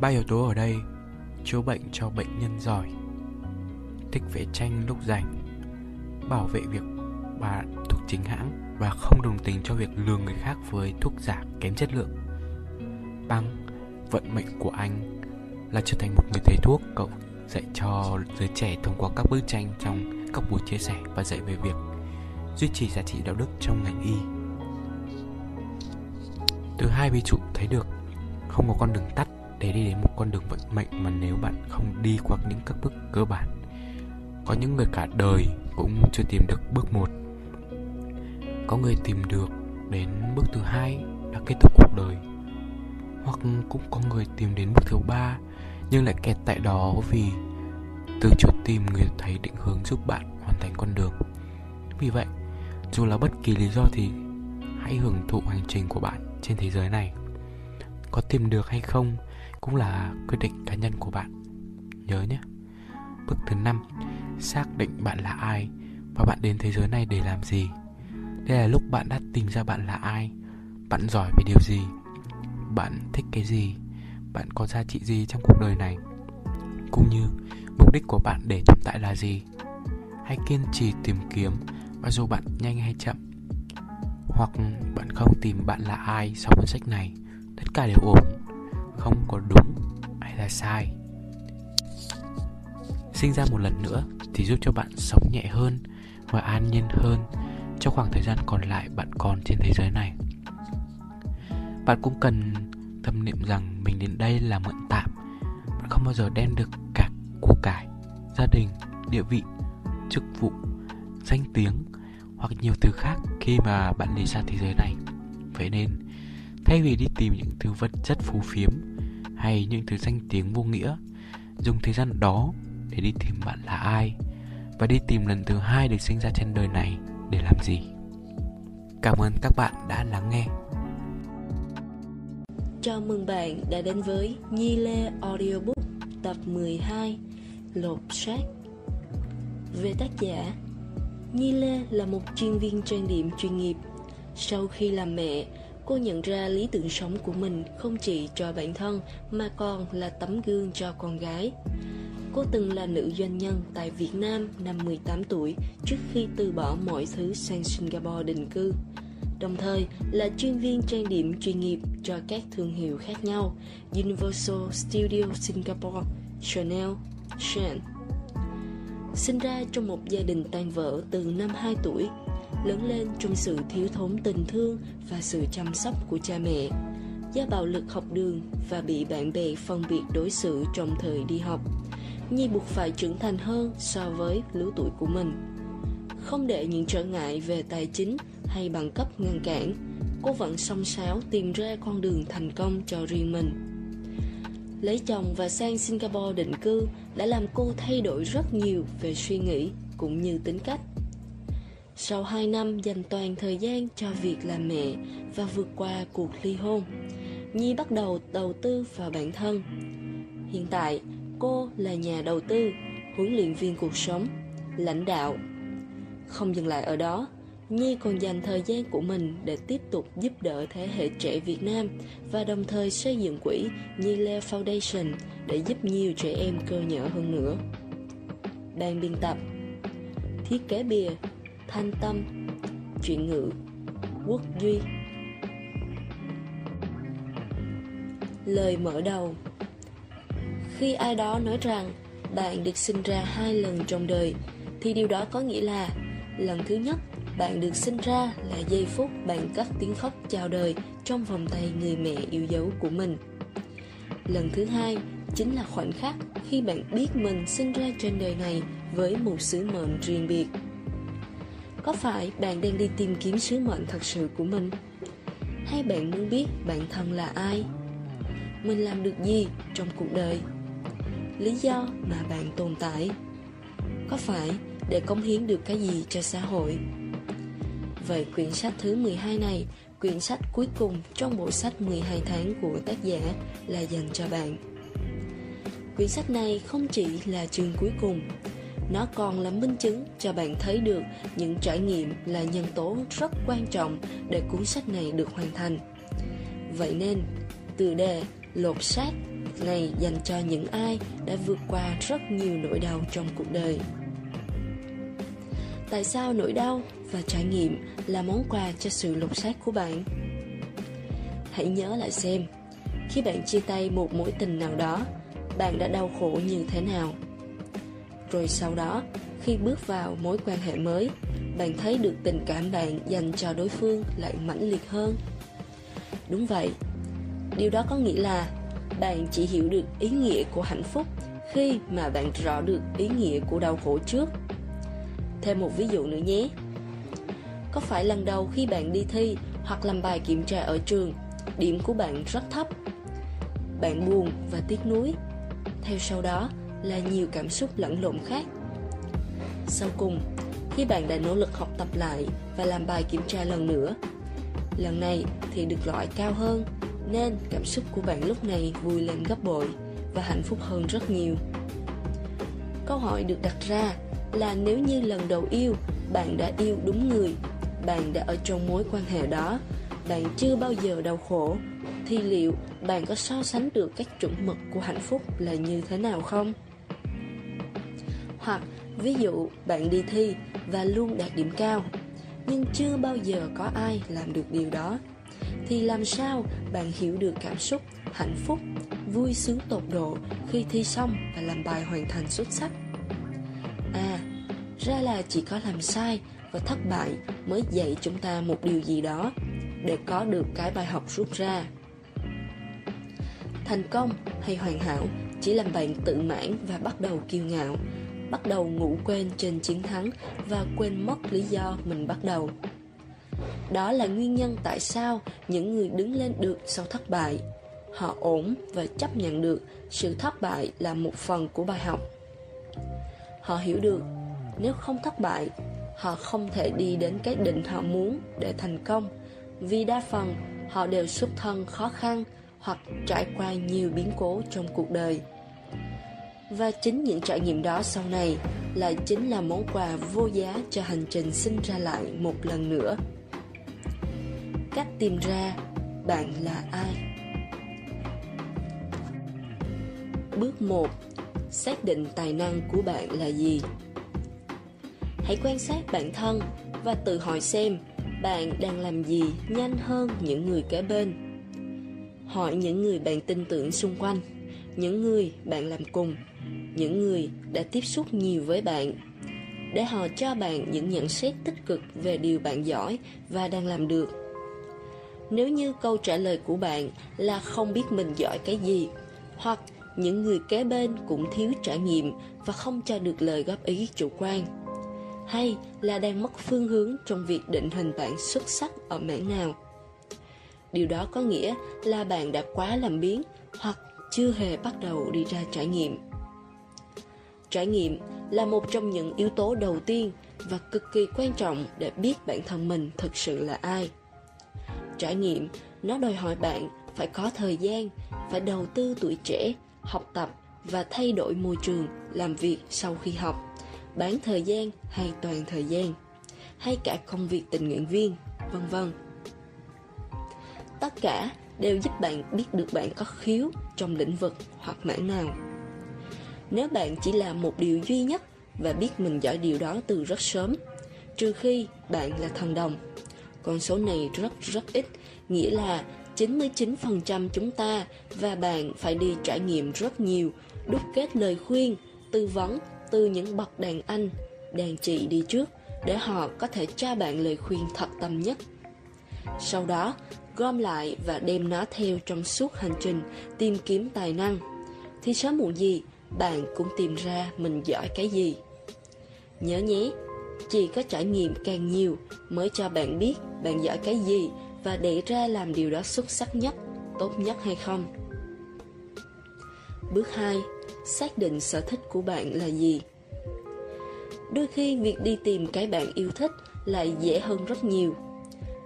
[SPEAKER 2] ba yếu tố ở đây chữa bệnh cho bệnh nhân giỏi. Thích vẽ tranh lúc rảnh bảo vệ việc bán thuốc chính hãng và không đồng tình cho việc lừa người khác với thuốc giả kém chất lượng. Băng, vận mệnh của anh là trở thành một người thầy thuốc cậu dạy cho giới trẻ thông qua các bức tranh trong các buổi chia sẻ và dạy về việc duy trì giá trị đạo đức trong ngành y từ hai ví dụ thấy được, không có con đường tắt để đi đến một con đường vận mệnh mà nếu bạn không đi qua những các bước cơ bản, có những người cả đời cũng chưa tìm được bước một. Có người tìm được đến bước thứ hai đã kết thúc cuộc đời, hoặc cũng có người tìm đến bước thứ ba nhưng lại kẹt tại đó vì từ chỗ tìm người thầy định hướng giúp bạn hoàn thành con đường. Vì vậy, dù là bất kỳ lý do thì hãy hưởng thụ hành trình của bạn trên thế giới này. Có tìm được hay không cũng là quyết định cá nhân của bạn. Nhớ nhé. Bước thứ năm, xác định bạn là ai và bạn đến thế giới này để làm gì. Đây là lúc bạn đã tìm ra bạn là ai, bạn giỏi về điều gì, bạn thích cái gì, bạn có giá trị gì trong cuộc đời này, cũng như mục đích của bạn để tồn tại là gì. Hãy kiên trì tìm kiếm và dù bạn nhanh hay chậm hoặc bạn không tìm bạn là ai sau cuốn sách này tất cả đều ổn không có đúng hay là sai sinh ra một lần nữa thì giúp cho bạn sống nhẹ hơn và an nhiên hơn trong khoảng thời gian còn lại bạn còn trên thế giới này. Bạn cũng cần tâm niệm rằng mình đến đây là mượn tạm. Bạn không bao giờ đem được cả của cải, gia đình, địa vị, chức vụ, danh tiếng hoặc nhiều thứ khác khi mà bạn đi xa thế giới này. Vậy nên, thay vì đi tìm những thứ vật chất phú phiếm hay những thứ danh tiếng vô nghĩa, dùng thời gian đó để đi tìm bạn là ai và đi tìm lần thứ hai được sinh ra trên đời này để làm gì. Cảm ơn các bạn đã lắng nghe.
[SPEAKER 3] Chào mừng bạn đã đến với Nhi Lê Audiobook tập 12 Lột xác Về tác giả Nhi Lê là một chuyên viên trang điểm chuyên nghiệp. Sau khi làm mẹ, cô nhận ra lý tưởng sống của mình không chỉ cho bản thân mà còn là tấm gương cho con gái. Cô từng là nữ doanh nhân tại Việt Nam năm 18 tuổi trước khi từ bỏ mọi thứ sang Singapore định cư. Đồng thời là chuyên viên trang điểm chuyên nghiệp cho các thương hiệu khác nhau Universal Studio Singapore, Chanel, Shane. Sinh ra trong một gia đình tan vỡ từ năm 2 tuổi, lớn lên trong sự thiếu thốn tình thương và sự chăm sóc của cha mẹ, do bạo lực học đường và bị bạn bè phân biệt đối xử trong thời đi học. Nhi buộc phải trưởng thành hơn so với lứa tuổi của mình. Không để những trở ngại về tài chính hay bằng cấp ngăn cản, cô vẫn song sáo tìm ra con đường thành công cho riêng mình. Lấy chồng và sang Singapore định cư đã làm cô thay đổi rất nhiều về suy nghĩ cũng như tính cách. Sau 2 năm dành toàn thời gian cho việc làm mẹ và vượt qua cuộc ly hôn, Nhi bắt đầu đầu tư vào bản thân. Hiện tại, cô là nhà đầu tư, huấn luyện viên cuộc sống, lãnh đạo. Không dừng lại ở đó, Nhi còn dành thời gian của mình để tiếp tục giúp đỡ thế hệ trẻ Việt Nam và đồng thời xây dựng quỹ Nhi Le Foundation để giúp nhiều trẻ em cơ nhở hơn nữa. Ban biên tập. Thiết kế bìa, Thanh Tâm Chuyện ngữ, Quốc Duy. Lời mở đầu. Khi ai đó nói rằng bạn được sinh ra hai lần trong đời, thì điều đó có nghĩa là lần thứ nhất bạn được sinh ra là giây phút bạn cất tiếng khóc chào đời trong vòng tay người mẹ yêu dấu của mình. Lần thứ hai chính là khoảnh khắc khi bạn biết mình sinh ra trên đời này với một sứ mệnh riêng biệt. Có phải bạn đang đi tìm kiếm sứ mệnh thật sự của mình? Hay bạn muốn biết bản thân là ai? Mình làm được gì trong cuộc đời? Lý do mà bạn tồn tại? Có phải để cống hiến được cái gì cho xã hội? Vậy quyển sách thứ 12 này, quyển sách cuối cùng trong bộ sách 12 tháng của tác giả là dành cho bạn. Quyển sách này không chỉ là chương cuối cùng, nó còn là minh chứng cho bạn thấy được những trải nghiệm là nhân tố rất quan trọng để cuốn sách này được hoàn thành. Vậy nên, từ đề lột xác này dành cho những ai đã vượt qua rất nhiều nỗi đau trong cuộc đời. Tại sao nỗi đau và trải nghiệm là món quà cho sự lột xác của bạn? Hãy nhớ lại xem, khi bạn chia tay một mối tình nào đó, bạn đã đau khổ như thế nào? Rồi sau đó, khi bước vào mối quan hệ mới, bạn thấy được tình cảm bạn dành cho đối phương lại mãnh liệt hơn. Đúng vậy, điều đó có nghĩa là bạn chỉ hiểu được ý nghĩa của hạnh phúc khi mà bạn rõ được ý nghĩa của đau khổ trước Thêm một ví dụ nữa nhé có phải lần đầu khi bạn đi thi hoặc làm bài kiểm tra ở trường Điểm của bạn rất thấp? Bạn buồn và tiếc nuối. Theo sau đó là nhiều cảm xúc lẫn lộn khác. Sau cùng, khi bạn đã nỗ lực học tập lại và làm bài kiểm tra lần nữa Lần này thì được loại cao hơn Nên cảm xúc của bạn lúc này vui lên gấp bội Và hạnh phúc hơn rất nhiều. Câu hỏi được đặt ra là nếu như lần đầu yêu bạn đã yêu đúng người bạn đã ở trong mối quan hệ đó. Bạn chưa bao giờ đau khổ. Thì liệu bạn có so sánh được các chuẩn mực của hạnh phúc là như thế nào không? Hoặc ví dụ bạn đi thi và luôn đạt điểm cao nhưng chưa bao giờ có ai làm được điều đó. Thì làm sao bạn hiểu được cảm xúc hạnh phúc vui sướng tột độ khi thi xong và làm bài hoàn thành xuất sắc? À, ra là chỉ có làm sai và thất bại mới dạy chúng ta một điều gì đó để có được cái bài học rút ra. Thành công hay hoàn hảo chỉ làm bạn tự mãn và bắt đầu kiêu ngạo, bắt đầu ngủ quên trên chiến thắng và quên mất lý do mình bắt đầu. Đó là nguyên nhân tại sao những người đứng lên được sau thất bại. Họ ổn và chấp nhận được sự thất bại là một phần của bài học. Họ hiểu được nếu không thất bại họ không thể đi đến cái định họ muốn để thành công. Vì đa phần, họ đều xuất thân khó khăn hoặc trải qua nhiều biến cố trong cuộc đời. Và chính những trải nghiệm đó sau này lại chính là món quà vô giá cho hành trình sinh ra lại một lần nữa. Cách tìm ra bạn là ai? Bước 1 xác định tài năng của bạn là gì? Hãy quan sát bản thân và tự hỏi xem bạn đang làm gì nhanh hơn những người kế bên. Hỏi những người bạn tin tưởng xung quanh, những người bạn làm cùng, những người đã tiếp xúc nhiều với bạn. Để họ cho bạn những nhận xét tích cực về điều bạn giỏi và đang làm được. Nếu như câu trả lời của bạn là không biết mình giỏi cái gì, hoặc những người kế bên cũng thiếu trải nghiệm và không cho được lời góp ý chủ quan hay là đang mất phương hướng trong việc định hình bạn xuất sắc ở mảng nào. Điều đó có nghĩa là bạn đã quá làm biến hoặc chưa hề bắt đầu đi ra trải nghiệm. Trải nghiệm là một trong những yếu tố đầu tiên và cực kỳ quan trọng để biết bản thân mình thực sự là ai. Trải nghiệm, nó đòi hỏi bạn phải có thời gian phải đầu tư tuổi trẻ, học tập và thay đổi môi trường làm việc sau khi học bán thời gian hay toàn thời gian hay cả công việc tình nguyện viên vân vân. Tất cả đều giúp bạn biết được bạn có khiếu trong lĩnh vực hoặc mảng nào. Nếu bạn chỉ làm một điều duy nhất và biết mình giỏi điều đó từ rất sớm trừ khi bạn là thần đồng con số này rất rất ít nghĩa là 99% chúng ta và bạn phải đi trải nghiệm rất nhiều, đúc kết lời khuyên, tư vấn từ những bậc đàn anh, đàn chị đi trước để họ có thể cho bạn lời khuyên thật tâm nhất. Sau đó, gom lại và đem nó theo trong suốt hành trình tìm kiếm tài năng. Thì sớm muộn gì, bạn cũng tìm ra mình giỏi cái gì. Nhớ nhé, chỉ có trải nghiệm càng nhiều mới cho bạn biết bạn giỏi cái gì và để ra làm điều đó xuất sắc nhất, tốt nhất hay không. Bước 2. Xác định sở thích của bạn là gì. Đôi khi việc đi tìm cái bạn yêu thích lại dễ hơn rất nhiều.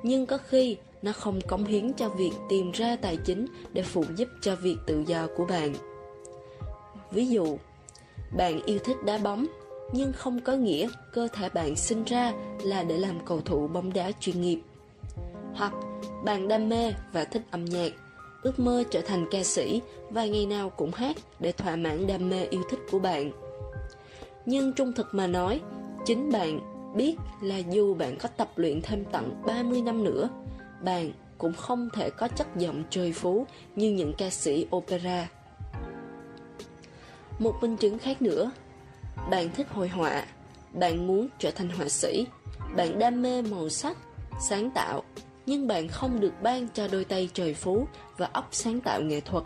[SPEAKER 3] Nhưng có khi nó không cống hiến cho việc tìm ra tài chính để phụ giúp cho việc tự do của bạn. Ví dụ, bạn yêu thích đá bóng, nhưng không có nghĩa cơ thể bạn sinh ra là để làm cầu thủ bóng đá chuyên nghiệp. Hoặc bạn đam mê và thích âm nhạc, ước mơ trở thành ca sĩ và ngày nào cũng hát để thỏa mãn đam mê yêu thích của bạn. Nhưng trung thực mà nói, chính bạn biết là dù bạn có tập luyện thêm tận 30 năm nữa, bạn cũng không thể có chất giọng trời phú như những ca sĩ opera. Một minh chứng khác nữa, bạn thích hội họa, bạn muốn trở thành họa sĩ, bạn đam mê màu sắc, sáng tạo nhưng bạn không được ban cho đôi tay trời phú và óc sáng tạo nghệ thuật.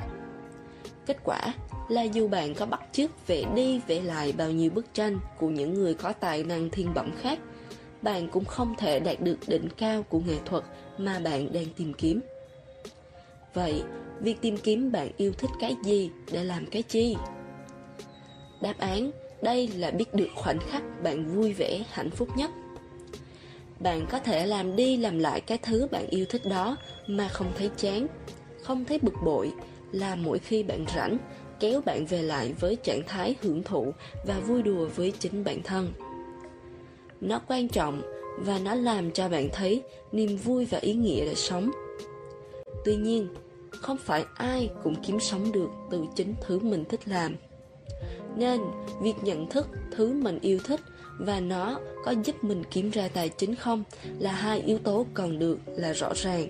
[SPEAKER 3] Kết quả là dù bạn có bắt chước vẽ đi vẽ lại bao nhiêu bức tranh của những người có tài năng thiên bẩm khác, bạn cũng không thể đạt được đỉnh cao của nghệ thuật mà bạn đang tìm kiếm. Vậy, việc tìm kiếm bạn yêu thích cái gì để làm cái chi? Đáp án đây là biết được khoảnh khắc bạn vui vẻ, hạnh phúc nhất bạn có thể làm đi làm lại cái thứ bạn yêu thích đó mà không thấy chán, không thấy bực bội, là mỗi khi bạn rảnh, kéo bạn về lại với trạng thái hưởng thụ và vui đùa với chính bản thân. Nó quan trọng và nó làm cho bạn thấy niềm vui và ý nghĩa để sống. Tuy nhiên, không phải ai cũng kiếm sống được từ chính thứ mình thích làm. Nên, việc nhận thức thứ mình yêu thích và nó có giúp mình kiếm ra tài chính không là hai yếu tố cần được là rõ ràng.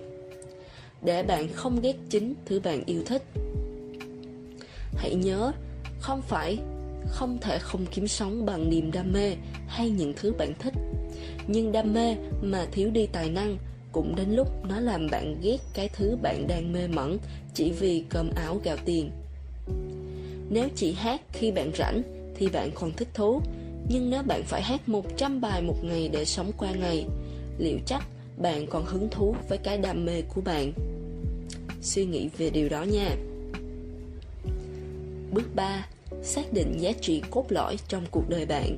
[SPEAKER 3] Để bạn không ghét chính thứ bạn yêu thích, hãy nhớ không phải không thể không kiếm sống bằng niềm đam mê hay những thứ bạn thích. Nhưng đam mê mà thiếu đi tài năng Cũng đến lúc nó làm bạn ghét cái thứ bạn đang mê mẩn Chỉ vì cơm áo gạo tiền. Nếu chỉ hát khi bạn rảnh Thì bạn còn thích thú nhưng nếu bạn phải hát 100 bài một ngày để sống qua ngày Liệu chắc bạn còn hứng thú với cái đam mê của bạn? Suy nghĩ về điều đó nha. Bước 3. Xác định giá trị cốt lõi trong cuộc đời bạn.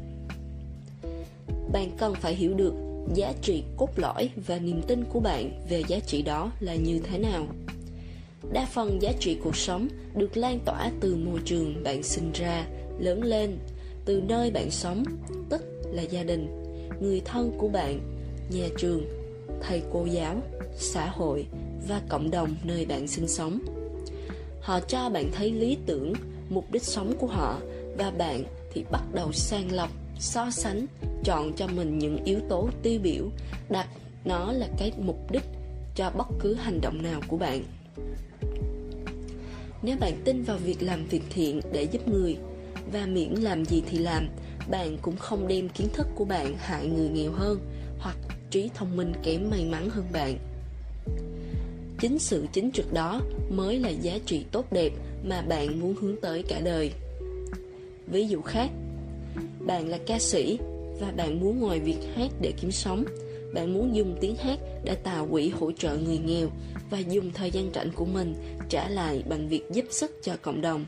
[SPEAKER 3] Bạn cần phải hiểu được giá trị cốt lõi và niềm tin của bạn về giá trị đó là như thế nào. Đa phần giá trị cuộc sống được lan tỏa từ môi trường bạn sinh ra, lớn lên, từ nơi bạn sống, tức là gia đình, người thân của bạn, nhà trường, thầy cô giáo, xã hội và cộng đồng nơi bạn sinh sống. Họ cho bạn thấy lý tưởng, mục đích sống của họ và bạn thì bắt đầu sàng lọc, so sánh, chọn cho mình những yếu tố tiêu biểu, đặt nó là cái mục đích cho bất cứ hành động nào của bạn. Nếu bạn tin vào việc làm việc thiện để giúp người và miễn làm gì thì làm, bạn cũng không đem kiến thức của bạn hại người nghèo hơn hoặc trí thông minh kém may mắn hơn bạn. Chính sự chính trực đó mới là giá trị tốt đẹp mà bạn muốn hướng tới cả đời. Ví dụ khác, bạn là ca sĩ và bạn muốn ngoài việc hát để kiếm sống, bạn muốn dùng tiếng hát để tạo quỹ hỗ trợ người nghèo và dùng thời gian rảnh của mình trả lại bằng việc giúp sức cho cộng đồng.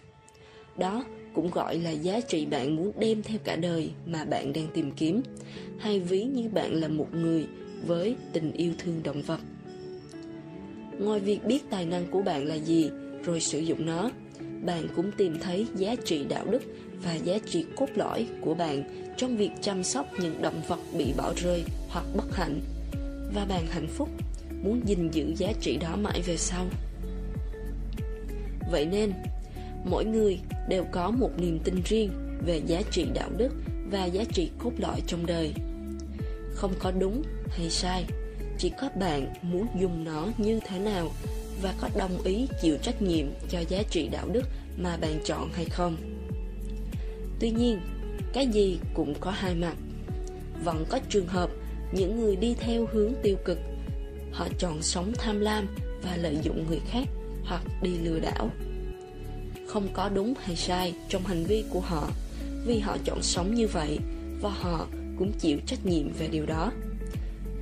[SPEAKER 3] Đó cũng gọi là giá trị bạn muốn đem theo cả đời mà bạn đang tìm kiếm, hay ví như bạn là một người với tình yêu thương động vật. Ngoài việc biết tài năng của bạn là gì rồi sử dụng nó, bạn cũng tìm thấy giá trị đạo đức và giá trị cốt lõi của bạn trong việc chăm sóc những động vật bị bỏ rơi hoặc bất hạnh. Và bạn hạnh phúc, muốn gìn giữ giá trị đó mãi về sau. Vậy nên, mỗi người đều có một niềm tin riêng về giá trị đạo đức và giá trị cốt lõi trong đời. Không có đúng hay sai, chỉ có bạn muốn dùng nó như thế nào và có đồng ý chịu trách nhiệm cho giá trị đạo đức mà bạn chọn hay không. Tuy nhiên, cái gì cũng có hai mặt. Vẫn có trường hợp những người đi theo hướng tiêu cực, họ chọn sống tham lam và lợi dụng người khác hoặc đi lừa đảo. Không có đúng hay sai trong hành vi của họ vì họ chọn sống như vậy và họ cũng chịu trách nhiệm về điều đó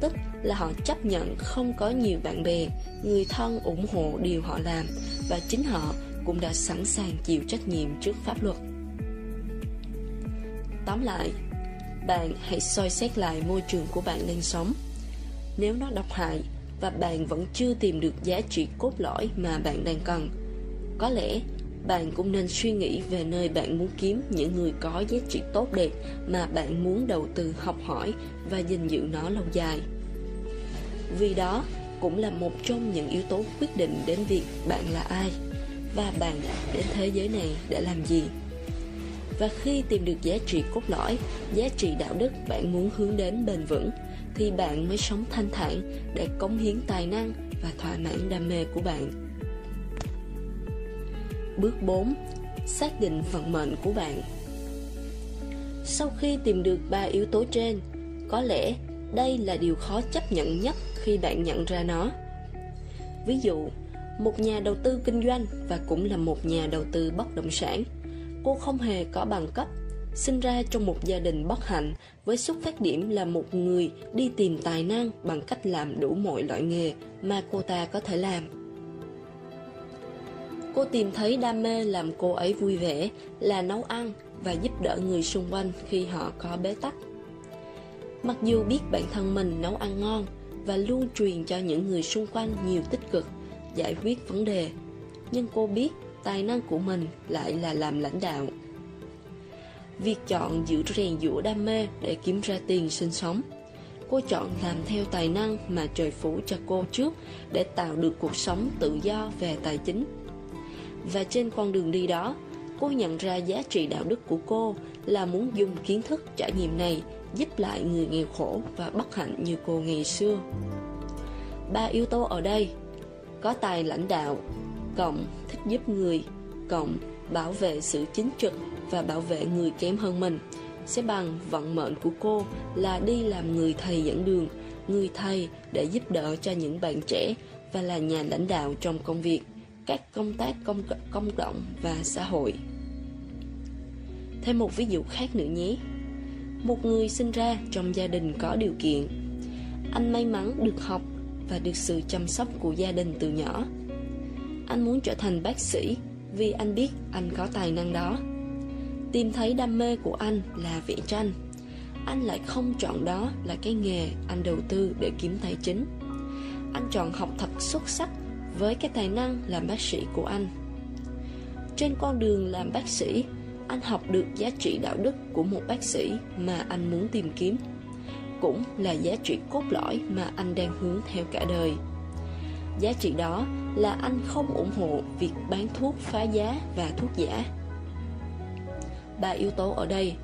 [SPEAKER 3] tức là họ chấp nhận không có nhiều bạn bè, người thân ủng hộ điều họ làm và chính họ cũng đã sẵn sàng chịu trách nhiệm trước pháp luật. Tóm lại, bạn hãy soi xét lại môi trường của bạn đang sống. Nếu nó độc hại và bạn vẫn chưa tìm được giá trị cốt lõi mà bạn đang cần, có lẽ bạn cũng nên suy nghĩ về nơi bạn muốn kiếm những người có giá trị tốt đẹp mà bạn muốn đầu tư học hỏi và gìn giữ nó lâu dài. Vì đó cũng là một trong những yếu tố quyết định đến việc bạn là ai và bạn đến thế giới này để làm gì. Và khi tìm được giá trị cốt lõi, giá trị đạo đức bạn muốn hướng đến bền vững, thì bạn mới sống thanh thản để cống hiến tài năng và thỏa mãn đam mê của bạn. Bước 4. Xác định vận mệnh của bạn Sau khi tìm được ba yếu tố trên, có lẽ đây là điều khó chấp nhận nhất khi bạn nhận ra nó. Ví dụ, một nhà đầu tư kinh doanh và cũng là một nhà đầu tư bất động sản. Cô không hề có bằng cấp, sinh ra trong một gia đình bất hạnh với xuất phát điểm là một người đi tìm tài năng bằng cách làm đủ mọi loại nghề mà cô ta có thể làm. Cô tìm thấy đam mê làm cô ấy vui vẻ là nấu ăn và giúp đỡ người xung quanh khi họ có bế tắc. Mặc dù biết bản thân mình nấu ăn ngon và luôn truyền cho những người xung quanh nhiều tích cực, giải quyết vấn đề, nhưng cô biết tài năng của mình lại là làm lãnh đạo. Việc chọn giữ rèn giũa đam mê để kiếm ra tiền sinh sống Cô chọn làm theo tài năng mà trời phủ cho cô trước Để tạo được cuộc sống tự do về tài chính và trên con đường đi đó, cô nhận ra giá trị đạo đức của cô là muốn dùng kiến thức trải nghiệm này giúp lại người nghèo khổ và bất hạnh như cô ngày xưa. Ba yếu tố ở đây có tài lãnh đạo, cộng thích giúp người, cộng bảo vệ sự chính trực và bảo vệ người kém hơn mình sẽ bằng vận mệnh của cô là đi làm người thầy dẫn đường, người thầy để giúp đỡ cho những bạn trẻ và là nhà lãnh đạo trong công việc, các công tác công công cộng và xã hội. Thêm một ví dụ khác nữa nhé. Một người sinh ra trong gia đình có điều kiện. Anh may mắn được học và được sự chăm sóc của gia đình từ nhỏ. Anh muốn trở thành bác sĩ vì anh biết anh có tài năng đó. Tìm thấy đam mê của anh là vẽ tranh. Anh lại không chọn đó là cái nghề anh đầu tư để kiếm tài chính. Anh chọn học thật xuất sắc với cái tài năng làm bác sĩ của anh. Trên con đường làm bác sĩ, anh học được giá trị đạo đức của một bác sĩ mà anh muốn tìm kiếm cũng là giá trị cốt lõi mà anh đang hướng theo cả đời. Giá trị đó là anh không ủng hộ việc bán thuốc phá giá và thuốc giả. Ba yếu tố ở đây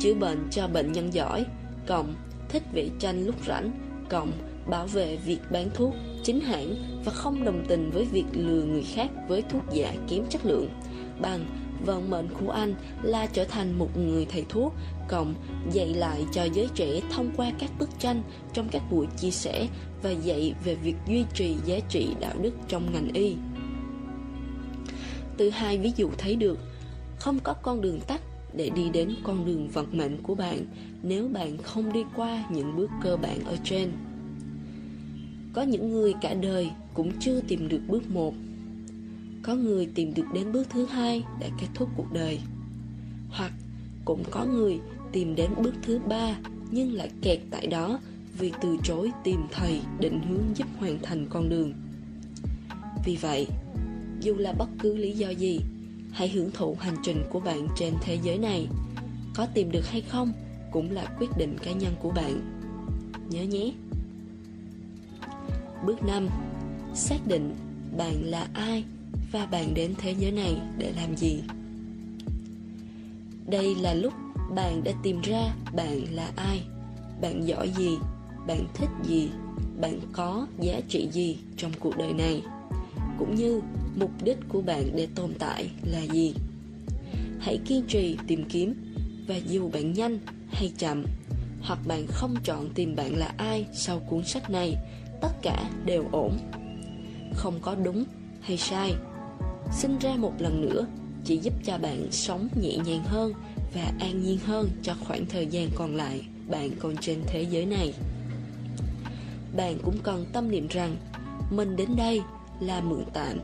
[SPEAKER 3] chữa bệnh cho bệnh nhân giỏi cộng thích vẽ tranh lúc rảnh cộng bảo vệ việc bán thuốc chính hãng và không đồng tình với việc lừa người khác với thuốc giả kém chất lượng. Bằng, vận mệnh của anh là trở thành một người thầy thuốc, cộng dạy lại cho giới trẻ thông qua các bức tranh trong các buổi chia sẻ và dạy về việc duy trì giá trị đạo đức trong ngành y. Từ hai ví dụ thấy được, không có con đường tắt để đi đến con đường vận mệnh của bạn nếu bạn không đi qua những bước cơ bản ở trên có những người cả đời cũng chưa tìm được bước một. Có người tìm được đến bước thứ hai để kết thúc cuộc đời. Hoặc cũng có người tìm đến bước thứ ba nhưng lại kẹt tại đó vì từ chối tìm thầy định hướng giúp hoàn thành con đường. Vì vậy, dù là bất cứ lý do gì, hãy hưởng thụ hành trình của bạn trên thế giới này. Có tìm được hay không cũng là quyết định cá nhân của bạn. Nhớ nhé! Bước 5 xác định bạn là ai và bạn đến thế giới này để làm gì. Đây là lúc bạn đã tìm ra bạn là ai, bạn giỏi gì, bạn thích gì, bạn có giá trị gì trong cuộc đời này, cũng như mục đích của bạn để tồn tại là gì. Hãy kiên trì tìm kiếm và dù bạn nhanh hay chậm, hoặc bạn không chọn tìm bạn là ai sau cuốn sách này tất cả đều ổn. Không có đúng hay sai, sinh ra một lần nữa chỉ giúp cho bạn sống nhẹ nhàng hơn và an nhiên hơn cho khoảng thời gian còn lại bạn còn trên thế giới này. Bạn cũng cần tâm niệm rằng mình đến đây là mượn tạm.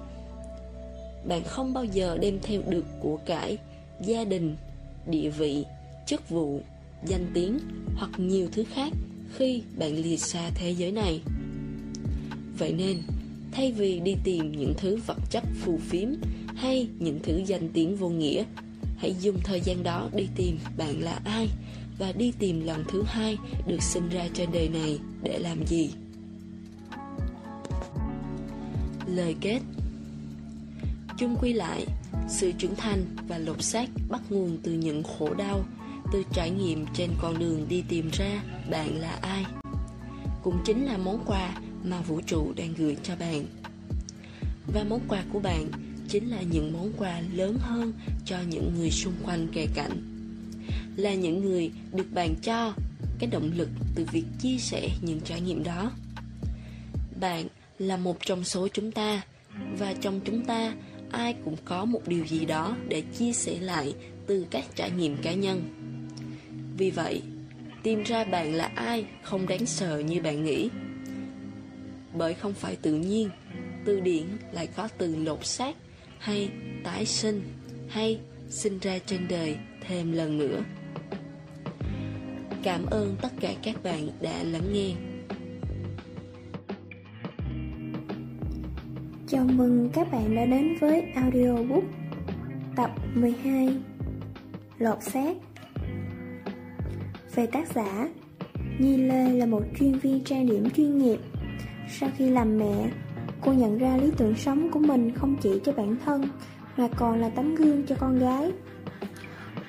[SPEAKER 3] Bạn không bao giờ đem theo được của cải, gia đình, địa vị, chức vụ, danh tiếng hoặc nhiều thứ khác khi bạn lìa xa thế giới này vậy nên, thay vì đi tìm những thứ vật chất phù phiếm hay những thứ danh tiếng vô nghĩa, hãy dùng thời gian đó đi tìm bạn là ai và đi tìm lần thứ hai được sinh ra trên đời này để làm gì. Lời kết. Chung quy lại, sự trưởng thành và lột xác bắt nguồn từ những khổ đau, từ trải nghiệm trên con đường đi tìm ra bạn là ai. Cũng chính là món quà mà vũ trụ đang gửi cho bạn. Và món quà của bạn chính là những món quà lớn hơn cho những người xung quanh kề cạnh. Là những người được bạn cho cái động lực từ việc chia sẻ những trải nghiệm đó. Bạn là một trong số chúng ta, và trong chúng ta, ai cũng có một điều gì đó để chia sẻ lại từ các trải nghiệm cá nhân. Vì vậy, tìm ra bạn là ai không đáng sợ như bạn nghĩ bởi không phải tự nhiên, từ điển lại có từ lột xác hay tái sinh hay sinh ra trên đời thêm lần nữa. Cảm ơn tất cả các bạn đã lắng nghe.
[SPEAKER 4] Chào mừng các bạn đã đến với audiobook tập 12 Lột xác. Về tác giả, Nhi Lê là một chuyên viên trang điểm chuyên nghiệp. Sau khi làm mẹ, cô nhận ra lý tưởng sống của mình không chỉ cho bản thân Mà còn là tấm gương cho con gái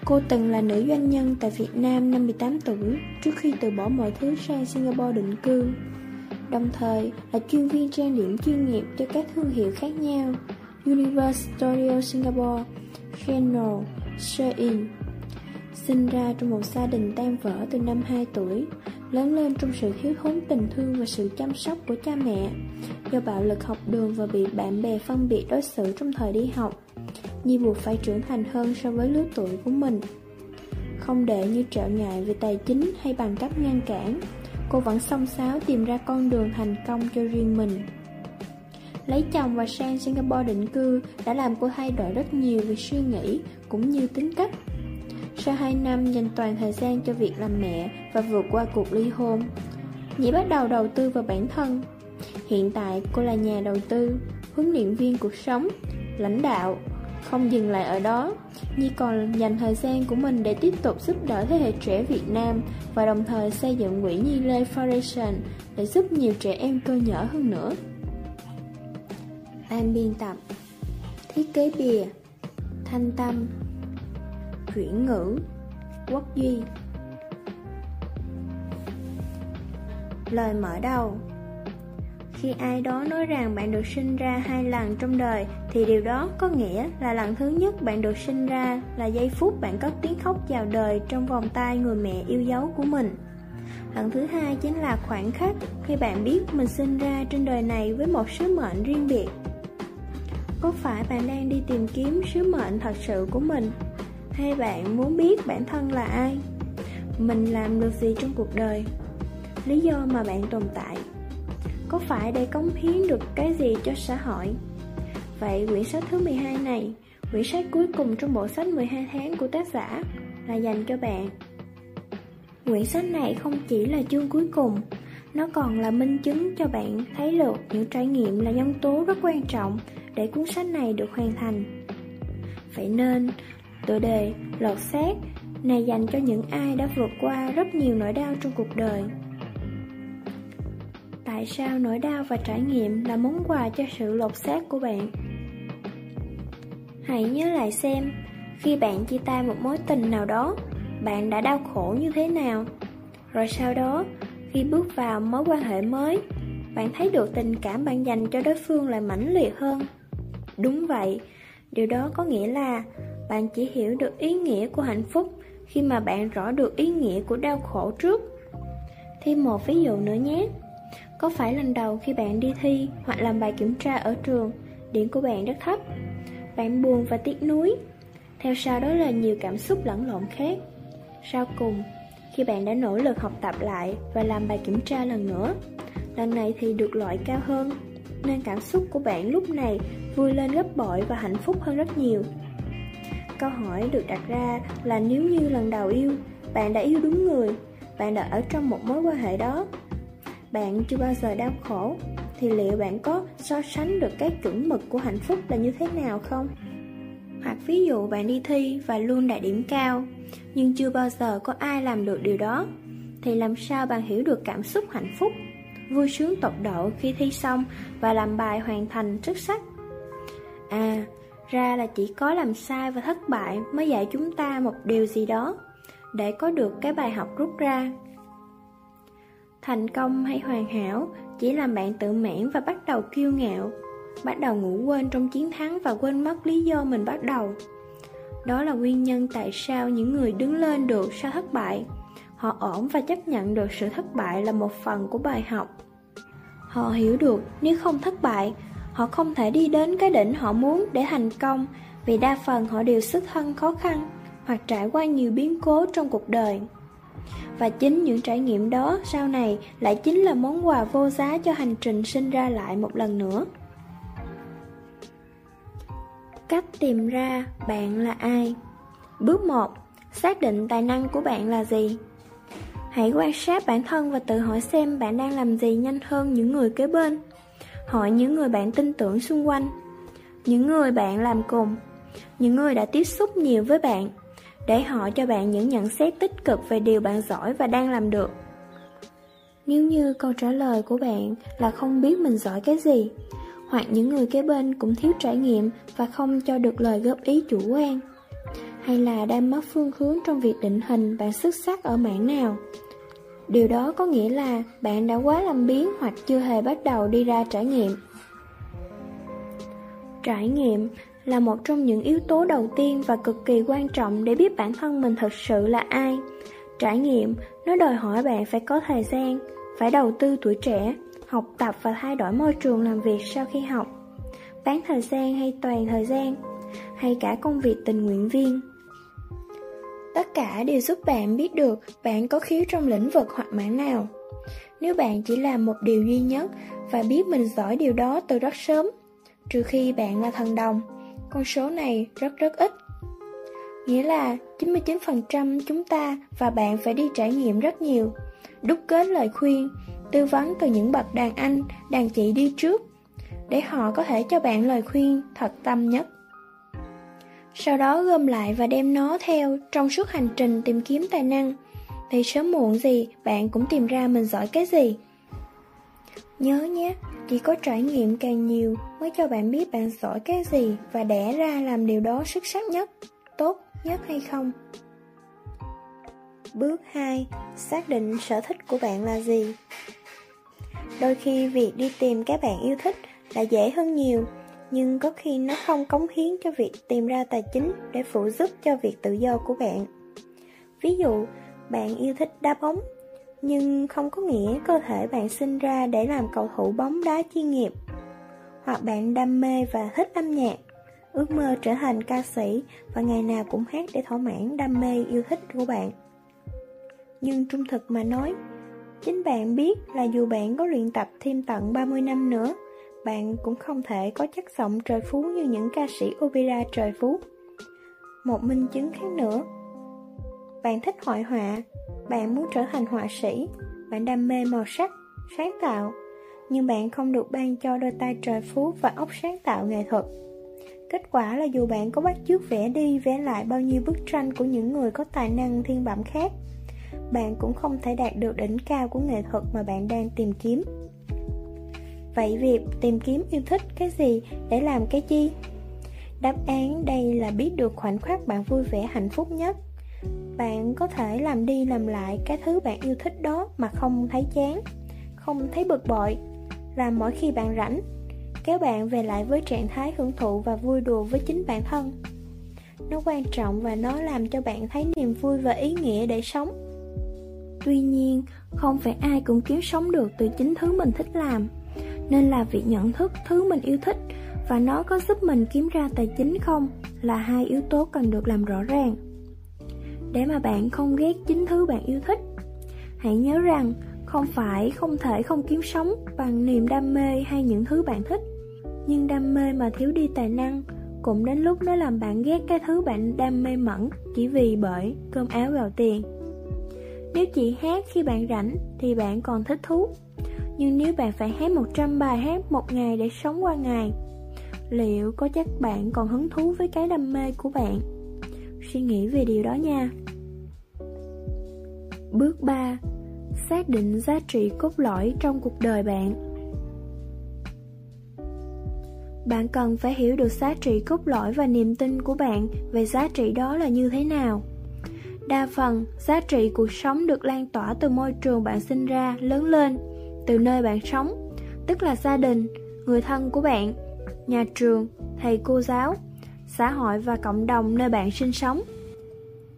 [SPEAKER 4] Cô từng là nữ doanh nhân tại Việt Nam năm 18 tuổi trước khi từ bỏ mọi thứ sang Singapore định cư đồng thời là chuyên viên trang điểm chuyên nghiệp cho các thương hiệu khác nhau Universe Studio Singapore, Chanel, Shein. Sinh ra trong một gia đình tan vỡ từ năm 2 tuổi, lớn lên trong sự thiếu thốn tình thương và sự chăm sóc của cha mẹ, do bạo lực học đường và bị bạn bè phân biệt đối xử trong thời đi học. Nhi buộc phải trưởng thành hơn so với lứa tuổi của mình. Không để như trở ngại về tài chính hay bằng cấp ngăn cản, cô vẫn song sáo tìm ra con đường thành công cho riêng mình. Lấy chồng và sang Singapore định cư đã làm cô thay đổi rất nhiều về suy nghĩ cũng như tính cách. Sau 2 năm dành toàn thời gian cho việc làm mẹ và vượt qua cuộc ly hôn, Nhĩ bắt đầu đầu tư vào bản thân. Hiện tại cô là nhà đầu tư, huấn luyện viên cuộc sống, lãnh đạo. Không dừng lại ở đó, Nhi còn dành thời gian của mình để tiếp tục giúp đỡ thế hệ trẻ Việt Nam và đồng thời xây dựng quỹ Nhi Lê Foundation để giúp nhiều trẻ em cơ nhở hơn nữa. Ban biên tập Thiết kế bìa Thanh tâm Chuyển ngữ, Quốc duy. Lời mở đầu. Khi ai đó nói rằng bạn được sinh ra hai lần trong đời, Thì điều đó có nghĩa là lần thứ nhất bạn được sinh ra Là giây phút bạn cất tiếng khóc chào đời Trong vòng tay người mẹ yêu dấu của mình. Lần thứ hai chính là khoảnh khắc khi bạn biết mình sinh ra trên đời này với một sứ mệnh riêng biệt. Có phải bạn đang đi tìm kiếm sứ mệnh thật sự của mình? Hay bạn muốn biết bản thân là ai? Mình làm được gì trong cuộc đời? Lý do mà bạn tồn tại? Có phải để cống hiến được cái gì cho xã hội? Vậy quyển sách thứ 12 này quyển sách cuối cùng trong bộ sách 12 tháng của tác giả là dành cho bạn. Quyển sách này không chỉ là chương cuối cùng nó còn là minh chứng cho bạn thấy được những trải nghiệm là nhân tố rất quan trọng để cuốn sách này được hoàn thành. Vậy nên, tựa đề Lột xác này dành cho những ai đã vượt qua rất nhiều nỗi đau trong cuộc đời. Tại sao nỗi đau và trải nghiệm là món quà cho sự lột xác của bạn? Hãy nhớ lại xem, khi bạn chia tay một mối tình nào đó, bạn đã đau khổ như thế nào? Rồi sau đó, khi bước vào mối quan hệ mới, bạn thấy được tình cảm bạn dành cho đối phương lại mãnh liệt hơn. Đúng vậy, điều đó có nghĩa là bạn chỉ hiểu được ý nghĩa của hạnh phúc khi mà bạn rõ được ý nghĩa của đau khổ trước. Thêm một ví dụ nữa nhé. Có phải lần đầu khi bạn đi thi hoặc làm bài kiểm tra ở trường, điểm của bạn rất thấp. Bạn buồn và tiếc nuối. Theo sau đó là nhiều cảm xúc lẫn lộn khác. Sau cùng, khi bạn đã nỗ lực học tập lại và làm bài kiểm tra lần nữa, lần này thì được loại cao hơn, nên cảm xúc của bạn lúc này vui lên gấp bội và hạnh phúc hơn rất nhiều. Câu hỏi được đặt ra là nếu như lần đầu yêu, bạn đã yêu đúng người, bạn đã ở trong một mối quan hệ đó, bạn chưa bao giờ đau khổ, thì liệu bạn có so sánh được cái chuẩn mực của hạnh phúc là như thế nào không? Hoặc ví dụ bạn đi thi và luôn đạt điểm cao, nhưng chưa bao giờ có ai làm được điều đó, thì làm sao bạn hiểu được cảm xúc hạnh phúc, vui sướng tột độ khi thi xong và làm bài hoàn thành xuất sắc? À, ra là chỉ có làm sai và thất bại mới dạy chúng ta một điều gì đó để có được cái bài học rút ra. Thành công hay hoàn hảo chỉ làm bạn tự mãn và bắt đầu kiêu ngạo, bắt đầu ngủ quên trong chiến thắng và quên mất lý do mình bắt đầu. Đó là nguyên nhân tại sao những người đứng lên được sau thất bại. Họ ổn và chấp nhận được sự thất bại là một phần của bài học. Họ hiểu được nếu không thất bại, họ không thể đi đến cái đỉnh họ muốn để thành công, vì đa phần họ đều xuất thân khó khăn hoặc trải qua nhiều biến cố trong cuộc đời. Và chính những trải nghiệm đó sau này lại chính là món quà vô giá cho hành trình sinh ra lại một lần nữa. Cách tìm ra bạn là ai Bước 1. Xác định tài năng của bạn là gì Hãy quan sát bản thân và tự hỏi xem bạn đang làm gì nhanh hơn những người kế bên Hỏi những người bạn tin tưởng xung quanh. Những người bạn làm cùng, Những người đã tiếp xúc nhiều với bạn, Để họ cho bạn những nhận xét tích cực về điều bạn giỏi và đang làm được. Nếu như câu trả lời của bạn là không biết mình giỏi cái gì, Hoặc những người kế bên cũng thiếu trải nghiệm và không cho được lời góp ý chủ quan, Hay là đang mất phương hướng trong việc định hình bạn xuất sắc ở mảng nào Điều đó có nghĩa là bạn đã quá làm biến hoặc chưa hề bắt đầu đi ra trải nghiệm. Trải nghiệm là một trong những yếu tố đầu tiên và cực kỳ quan trọng để biết bản thân mình thực sự là ai. Trải nghiệm, nó đòi hỏi bạn phải có thời gian, phải đầu tư tuổi trẻ, học tập và thay đổi môi trường làm việc sau khi học. Bán thời gian hay toàn thời gian, hay cả công việc tình nguyện viên. Tất cả đều giúp bạn biết được bạn có khiếu trong lĩnh vực hoặc mảng nào. Nếu bạn chỉ làm một điều duy nhất và biết mình giỏi điều đó từ rất sớm, trừ khi bạn là thần đồng, con số này rất rất ít. Nghĩa là 99% chúng ta và bạn phải đi trải nghiệm rất nhiều, đúc kết lời khuyên, tư vấn từ những bậc đàn anh, đàn chị đi trước, để họ có thể cho bạn lời khuyên thật tâm nhất. Sau đó gom lại và đem nó theo trong suốt hành trình tìm kiếm tài năng, thì sớm muộn gì bạn cũng tìm ra mình giỏi cái gì. Nhớ nhé, chỉ có trải nghiệm càng nhiều mới cho bạn biết bạn giỏi cái gì và đẻ ra làm điều đó xuất sắc nhất, tốt nhất hay không. Bước 2. Xác định sở thích của bạn là gì Đôi khi việc đi tìm cái bạn yêu thích là dễ hơn nhiều nhưng có khi nó không cống hiến cho việc tìm ra tài chính để phụ giúp cho việc tự do của bạn. Ví dụ, bạn yêu thích đá bóng Nhưng không có nghĩa cơ thể bạn sinh ra để làm cầu thủ bóng đá chuyên nghiệp. Hoặc bạn đam mê và thích âm nhạc Ước mơ trở thành ca sĩ và ngày nào cũng hát để thỏa mãn đam mê yêu thích của bạn. Nhưng trung thực mà nói, chính bạn biết là dù bạn có luyện tập thêm tận 30 năm nữa, bạn cũng không thể có chất giọng trời phú như những ca sĩ opera trời phú. Một minh chứng khác nữa, bạn thích hội họa, bạn muốn trở thành họa sĩ, bạn đam mê màu sắc, sáng tạo, nhưng bạn không được ban cho đôi tay trời phú và óc sáng tạo nghệ thuật. Kết quả là dù bạn có bắt chước vẽ đi vẽ lại bao nhiêu bức tranh của những người có tài năng thiên bẩm khác, bạn cũng không thể đạt được đỉnh cao của nghệ thuật mà bạn đang tìm kiếm. Vậy việc tìm kiếm yêu thích cái gì để làm cái chi? Đáp án đây là biết được khoảnh khắc bạn vui vẻ hạnh phúc nhất. Bạn có thể làm đi làm lại cái thứ bạn yêu thích đó mà không thấy chán, không thấy bực bội, làm mỗi khi bạn rảnh, kéo bạn về lại với trạng thái hưởng thụ và vui đùa với chính bản thân. Nó quan trọng và nó làm cho bạn thấy niềm vui và ý nghĩa để sống. Tuy nhiên, không phải ai cũng kiếm sống được từ chính thứ mình thích làm. Nên là việc nhận thức thứ mình yêu thích và nó có giúp mình kiếm ra tài chính không là hai yếu tố cần được làm rõ ràng. Để mà bạn không ghét chính thứ bạn yêu thích, hãy nhớ rằng không phải không thể không kiếm sống bằng niềm đam mê hay những thứ bạn thích. Nhưng đam mê mà thiếu đi tài năng cũng đến lúc nó làm bạn ghét cái thứ bạn đam mê mẫn chỉ vì bởi cơm áo gạo tiền. Nếu chỉ hát khi bạn rảnh thì bạn còn thích thú nhưng nếu bạn phải hát 100 bài hát một ngày để sống qua ngày Liệu có chắc bạn còn hứng thú với cái đam mê của bạn? Suy nghĩ về điều đó nha. Bước 3 Xác định giá trị cốt lõi trong cuộc đời bạn. Bạn cần phải hiểu được giá trị cốt lõi và niềm tin của bạn về giá trị đó là như thế nào. Đa phần, giá trị cuộc sống được lan tỏa từ môi trường bạn sinh ra, lớn lên, từ nơi bạn sống, tức là gia đình, người thân của bạn, nhà trường, thầy cô giáo, xã hội và cộng đồng nơi bạn sinh sống.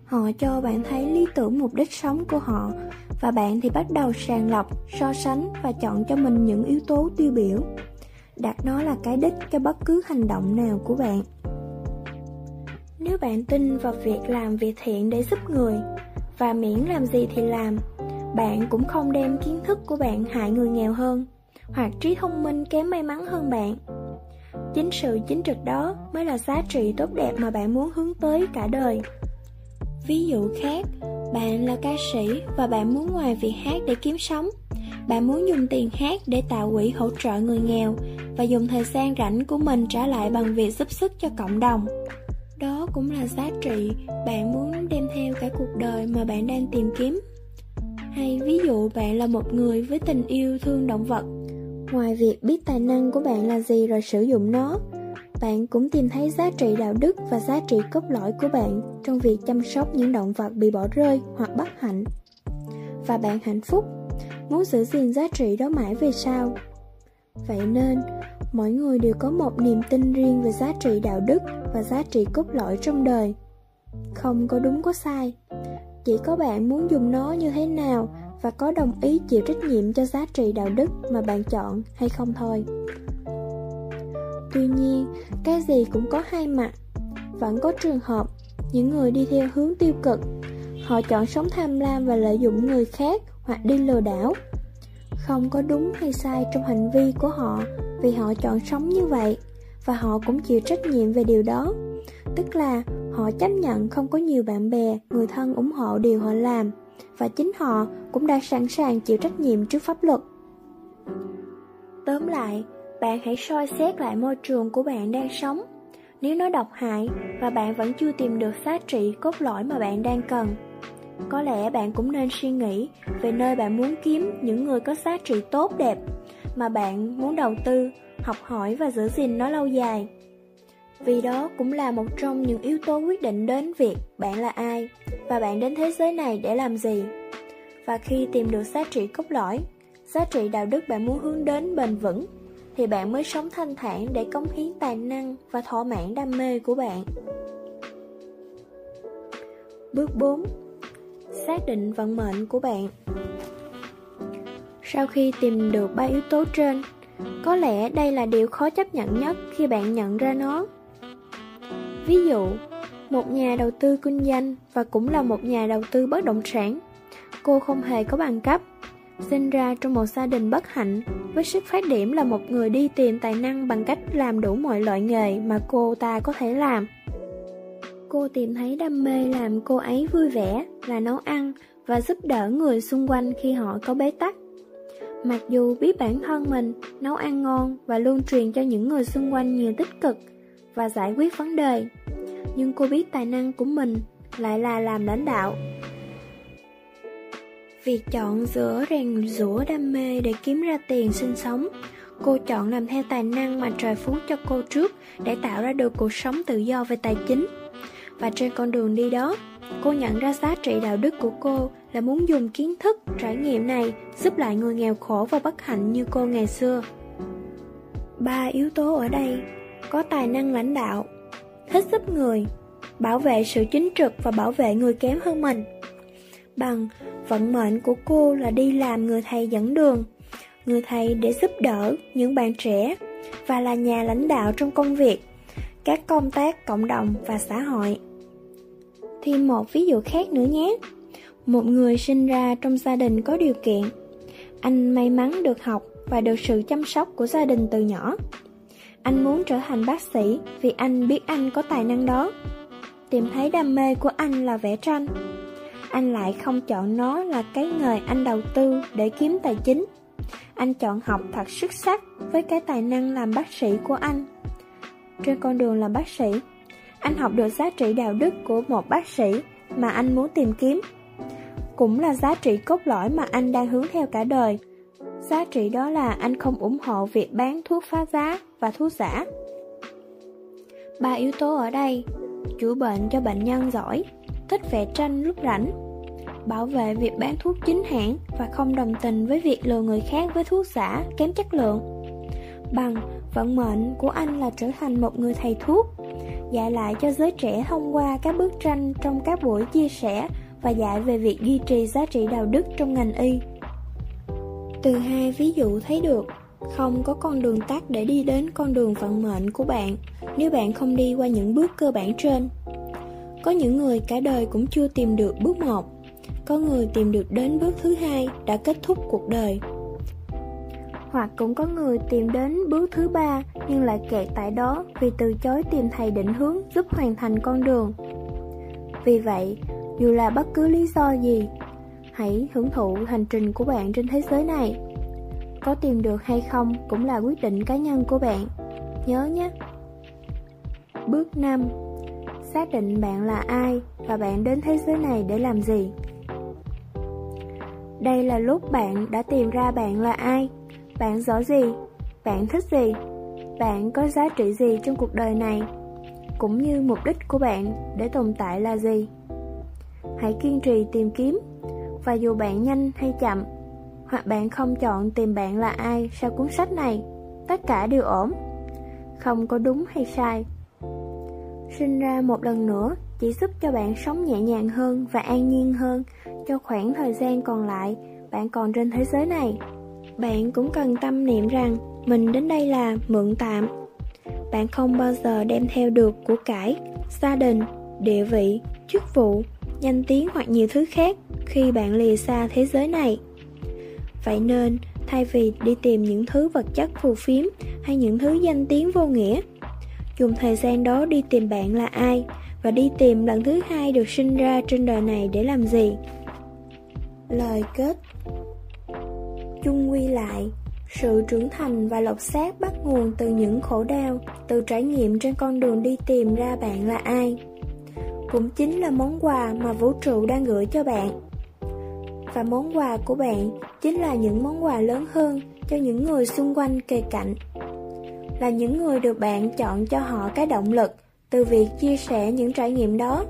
[SPEAKER 4] Họ cho bạn thấy lý tưởng mục đích sống của họ và bạn thì bắt đầu sàng lọc, so sánh và chọn cho mình những yếu tố tiêu biểu. Đặt nó là cái đích cho bất cứ hành động nào của bạn. Nếu bạn tin vào việc làm việc thiện để giúp người Và miễn làm gì thì làm bạn cũng không đem kiến thức của bạn hại người nghèo hơn Hoặc trí thông minh kém may mắn hơn bạn. Chính sự chính trực đó mới là giá trị tốt đẹp mà bạn muốn hướng tới cả đời. Ví dụ khác, bạn là ca sĩ và bạn muốn ngoài việc hát để kiếm sống. Bạn muốn dùng tiền hát để tạo quỹ hỗ trợ người nghèo Và dùng thời gian rảnh của mình trả lại bằng việc giúp sức cho cộng đồng. Đó cũng là giá trị bạn muốn đem theo cả cuộc đời mà bạn đang tìm kiếm hay ví dụ bạn là một người với tình yêu thương động vật. Ngoài việc biết tài năng của bạn là gì rồi sử dụng nó bạn cũng tìm thấy giá trị đạo đức và giá trị cốt lõi của bạn trong việc chăm sóc những động vật bị bỏ rơi hoặc bất hạnh. Và bạn hạnh phúc muốn giữ gìn giá trị đó mãi về sau. Vậy nên mỗi người đều có một niềm tin riêng về giá trị đạo đức và giá trị cốt lõi trong đời. Không có đúng có sai, chỉ có bạn muốn dùng nó như thế nào và có đồng ý chịu trách nhiệm cho giá trị đạo đức mà bạn chọn hay không thôi. Tuy nhiên, cái gì cũng có hai mặt. Vẫn có trường hợp những người đi theo hướng tiêu cực, họ chọn sống tham lam và lợi dụng người khác hoặc đi lừa đảo. Không có đúng hay sai trong hành vi của họ vì họ chọn sống như vậy và họ cũng chịu trách nhiệm về điều đó. Tức là họ chấp nhận không có nhiều bạn bè, người thân ủng hộ điều họ làm và chính họ cũng đã sẵn sàng chịu trách nhiệm trước pháp luật. Tóm lại, bạn hãy soi xét lại môi trường của bạn đang sống. Nếu nó độc hại và bạn vẫn chưa tìm được giá trị cốt lõi mà bạn đang cần, có lẽ bạn cũng nên suy nghĩ về nơi bạn muốn kiếm những người có giá trị tốt đẹp mà bạn muốn đầu tư, học hỏi và giữ gìn nó lâu dài. Vì đó cũng là một trong những yếu tố quyết định đến việc bạn là ai và bạn đến thế giới này để làm gì. Và khi tìm được giá trị cốt lõi, giá trị đạo đức bạn muốn hướng đến bền vững, thì bạn mới sống thanh thản để cống hiến tài năng và thỏa mãn đam mê của bạn. Bước 4. Xác định vận mệnh của bạn Sau khi tìm được ba yếu tố trên, có lẽ đây là điều khó chấp nhận nhất khi bạn nhận ra nó. Ví dụ, một nhà đầu tư kinh doanh và cũng là một nhà đầu tư bất động sản. Cô không hề có bằng cấp, sinh ra trong một gia đình bất hạnh, với sức phát điểm là một người đi tìm tài năng bằng cách làm đủ mọi loại nghề mà cô ta có thể làm. Cô tìm thấy đam mê làm cô ấy vui vẻ là nấu ăn và giúp đỡ người xung quanh khi họ có bế tắc. Mặc dù biết bản thân mình nấu ăn ngon và luôn truyền cho những người xung quanh nhiều tích cực và giải quyết vấn đề, nhưng cô biết tài năng của mình lại là làm lãnh đạo. Việc chọn giữa rèn rũa đam mê để kiếm ra tiền sinh sống, cô chọn làm theo tài năng mà trời phú cho cô trước để tạo ra được cuộc sống tự do về tài chính. Và trên con đường đi đó, cô nhận ra giá trị đạo đức của cô là muốn dùng kiến thức, trải nghiệm này giúp lại người nghèo khổ và bất hạnh như cô ngày xưa. Ba yếu tố ở đây có tài năng lãnh đạo, hết giúp người, bảo vệ sự chính trực và bảo vệ người kém hơn mình. Bằng vận mệnh của cô là đi làm người thầy dẫn đường, người thầy để giúp đỡ những bạn trẻ và là nhà lãnh đạo trong công việc, các công tác cộng đồng và xã hội. Thêm một ví dụ khác nữa nhé. Một người sinh ra trong gia đình có điều kiện. Anh may mắn được học và được sự chăm sóc của gia đình từ nhỏ. Anh muốn trở thành bác sĩ vì anh biết anh có tài năng đó. Tìm thấy đam mê của anh là vẽ tranh. Anh lại không chọn nó là cái nghề anh đầu tư để kiếm tài chính. Anh chọn học thật xuất sắc với cái tài năng làm bác sĩ của anh. Trên con đường làm bác sĩ, anh học được giá trị đạo đức của một bác sĩ mà anh muốn tìm kiếm. Cũng là giá trị cốt lõi mà anh đang hướng theo cả đời. Giá trị đó là anh không ủng hộ việc bán thuốc phá giá và thuốc giả. Ba yếu tố ở đây, chữa bệnh cho bệnh nhân giỏi, thích vẽ tranh lúc rảnh, bảo vệ việc bán thuốc chính hãng và không đồng tình với việc lừa người khác với thuốc giả kém chất lượng. Bằng vận mệnh của anh là trở thành một người thầy thuốc, dạy lại cho giới trẻ thông qua các bức tranh trong các buổi chia sẻ và dạy về việc duy trì giá trị đạo đức trong ngành y. Từ hai ví dụ thấy được, không có con đường tắt để đi đến con đường vận mệnh của bạn nếu bạn không đi qua những bước cơ bản trên. Có những người cả đời cũng chưa tìm được bước một, có người tìm được đến bước thứ hai đã kết thúc cuộc đời. Hoặc cũng có người tìm đến bước thứ ba nhưng lại kẹt tại đó vì từ chối tìm thầy định hướng giúp hoàn thành con đường. Vì vậy, dù là bất cứ lý do gì, hãy hưởng thụ hành trình của bạn trên thế giới này. Có tìm được hay không cũng là quyết định cá nhân của bạn. Nhớ nhé! Bước 5 Xác định bạn là ai và bạn đến thế giới này để làm gì. Đây là lúc bạn đã tìm ra bạn là ai, bạn giỏi gì, bạn thích gì, bạn có giá trị gì trong cuộc đời này, cũng như mục đích của bạn để tồn tại là gì. Hãy kiên trì tìm kiếm, và dù bạn nhanh hay chậm, hoặc bạn không chọn tìm bạn là ai sau cuốn sách này, tất cả đều ổn. Không có đúng hay sai. sinh ra một lần nữa chỉ giúp cho bạn sống nhẹ nhàng hơn và an nhiên hơn cho khoảng thời gian còn lại bạn còn trên thế giới này. Bạn cũng cần tâm niệm rằng mình đến đây là mượn tạm. Bạn không bao giờ đem theo được của cải, gia đình, địa vị, chức vụ, danh tiếng hoặc nhiều thứ khác khi bạn lìa xa thế giới này. Vậy nên, thay vì đi tìm những thứ vật chất phù phiếm hay những thứ danh tiếng vô nghĩa, dùng thời gian đó đi tìm bạn là ai và đi tìm lần thứ hai được sinh ra trên đời này để làm gì. Lời kết chung quy lại sự trưởng thành và lột xác bắt nguồn từ những khổ đau từ trải nghiệm trên con đường đi tìm ra bạn là ai cũng chính là món quà mà vũ trụ đang gửi cho bạn. Và món quà của bạn chính là những món quà lớn hơn cho những người xung quanh kề cạnh, là những người được bạn chọn cho họ cái động lực từ việc chia sẻ những trải nghiệm đó.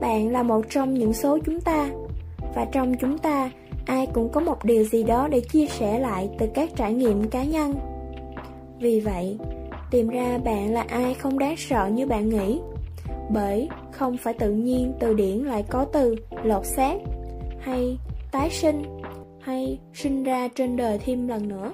[SPEAKER 4] Bạn là một trong những số chúng ta, và trong chúng ta, ai cũng có một điều gì đó để chia sẻ lại từ các trải nghiệm cá nhân. Vì vậy, tìm ra bạn là ai không đáng sợ như bạn nghĩ bởi không phải tự nhiên từ điển lại có từ, lột xác, hay tái sinh, hay sinh ra trên đời thêm lần nữa.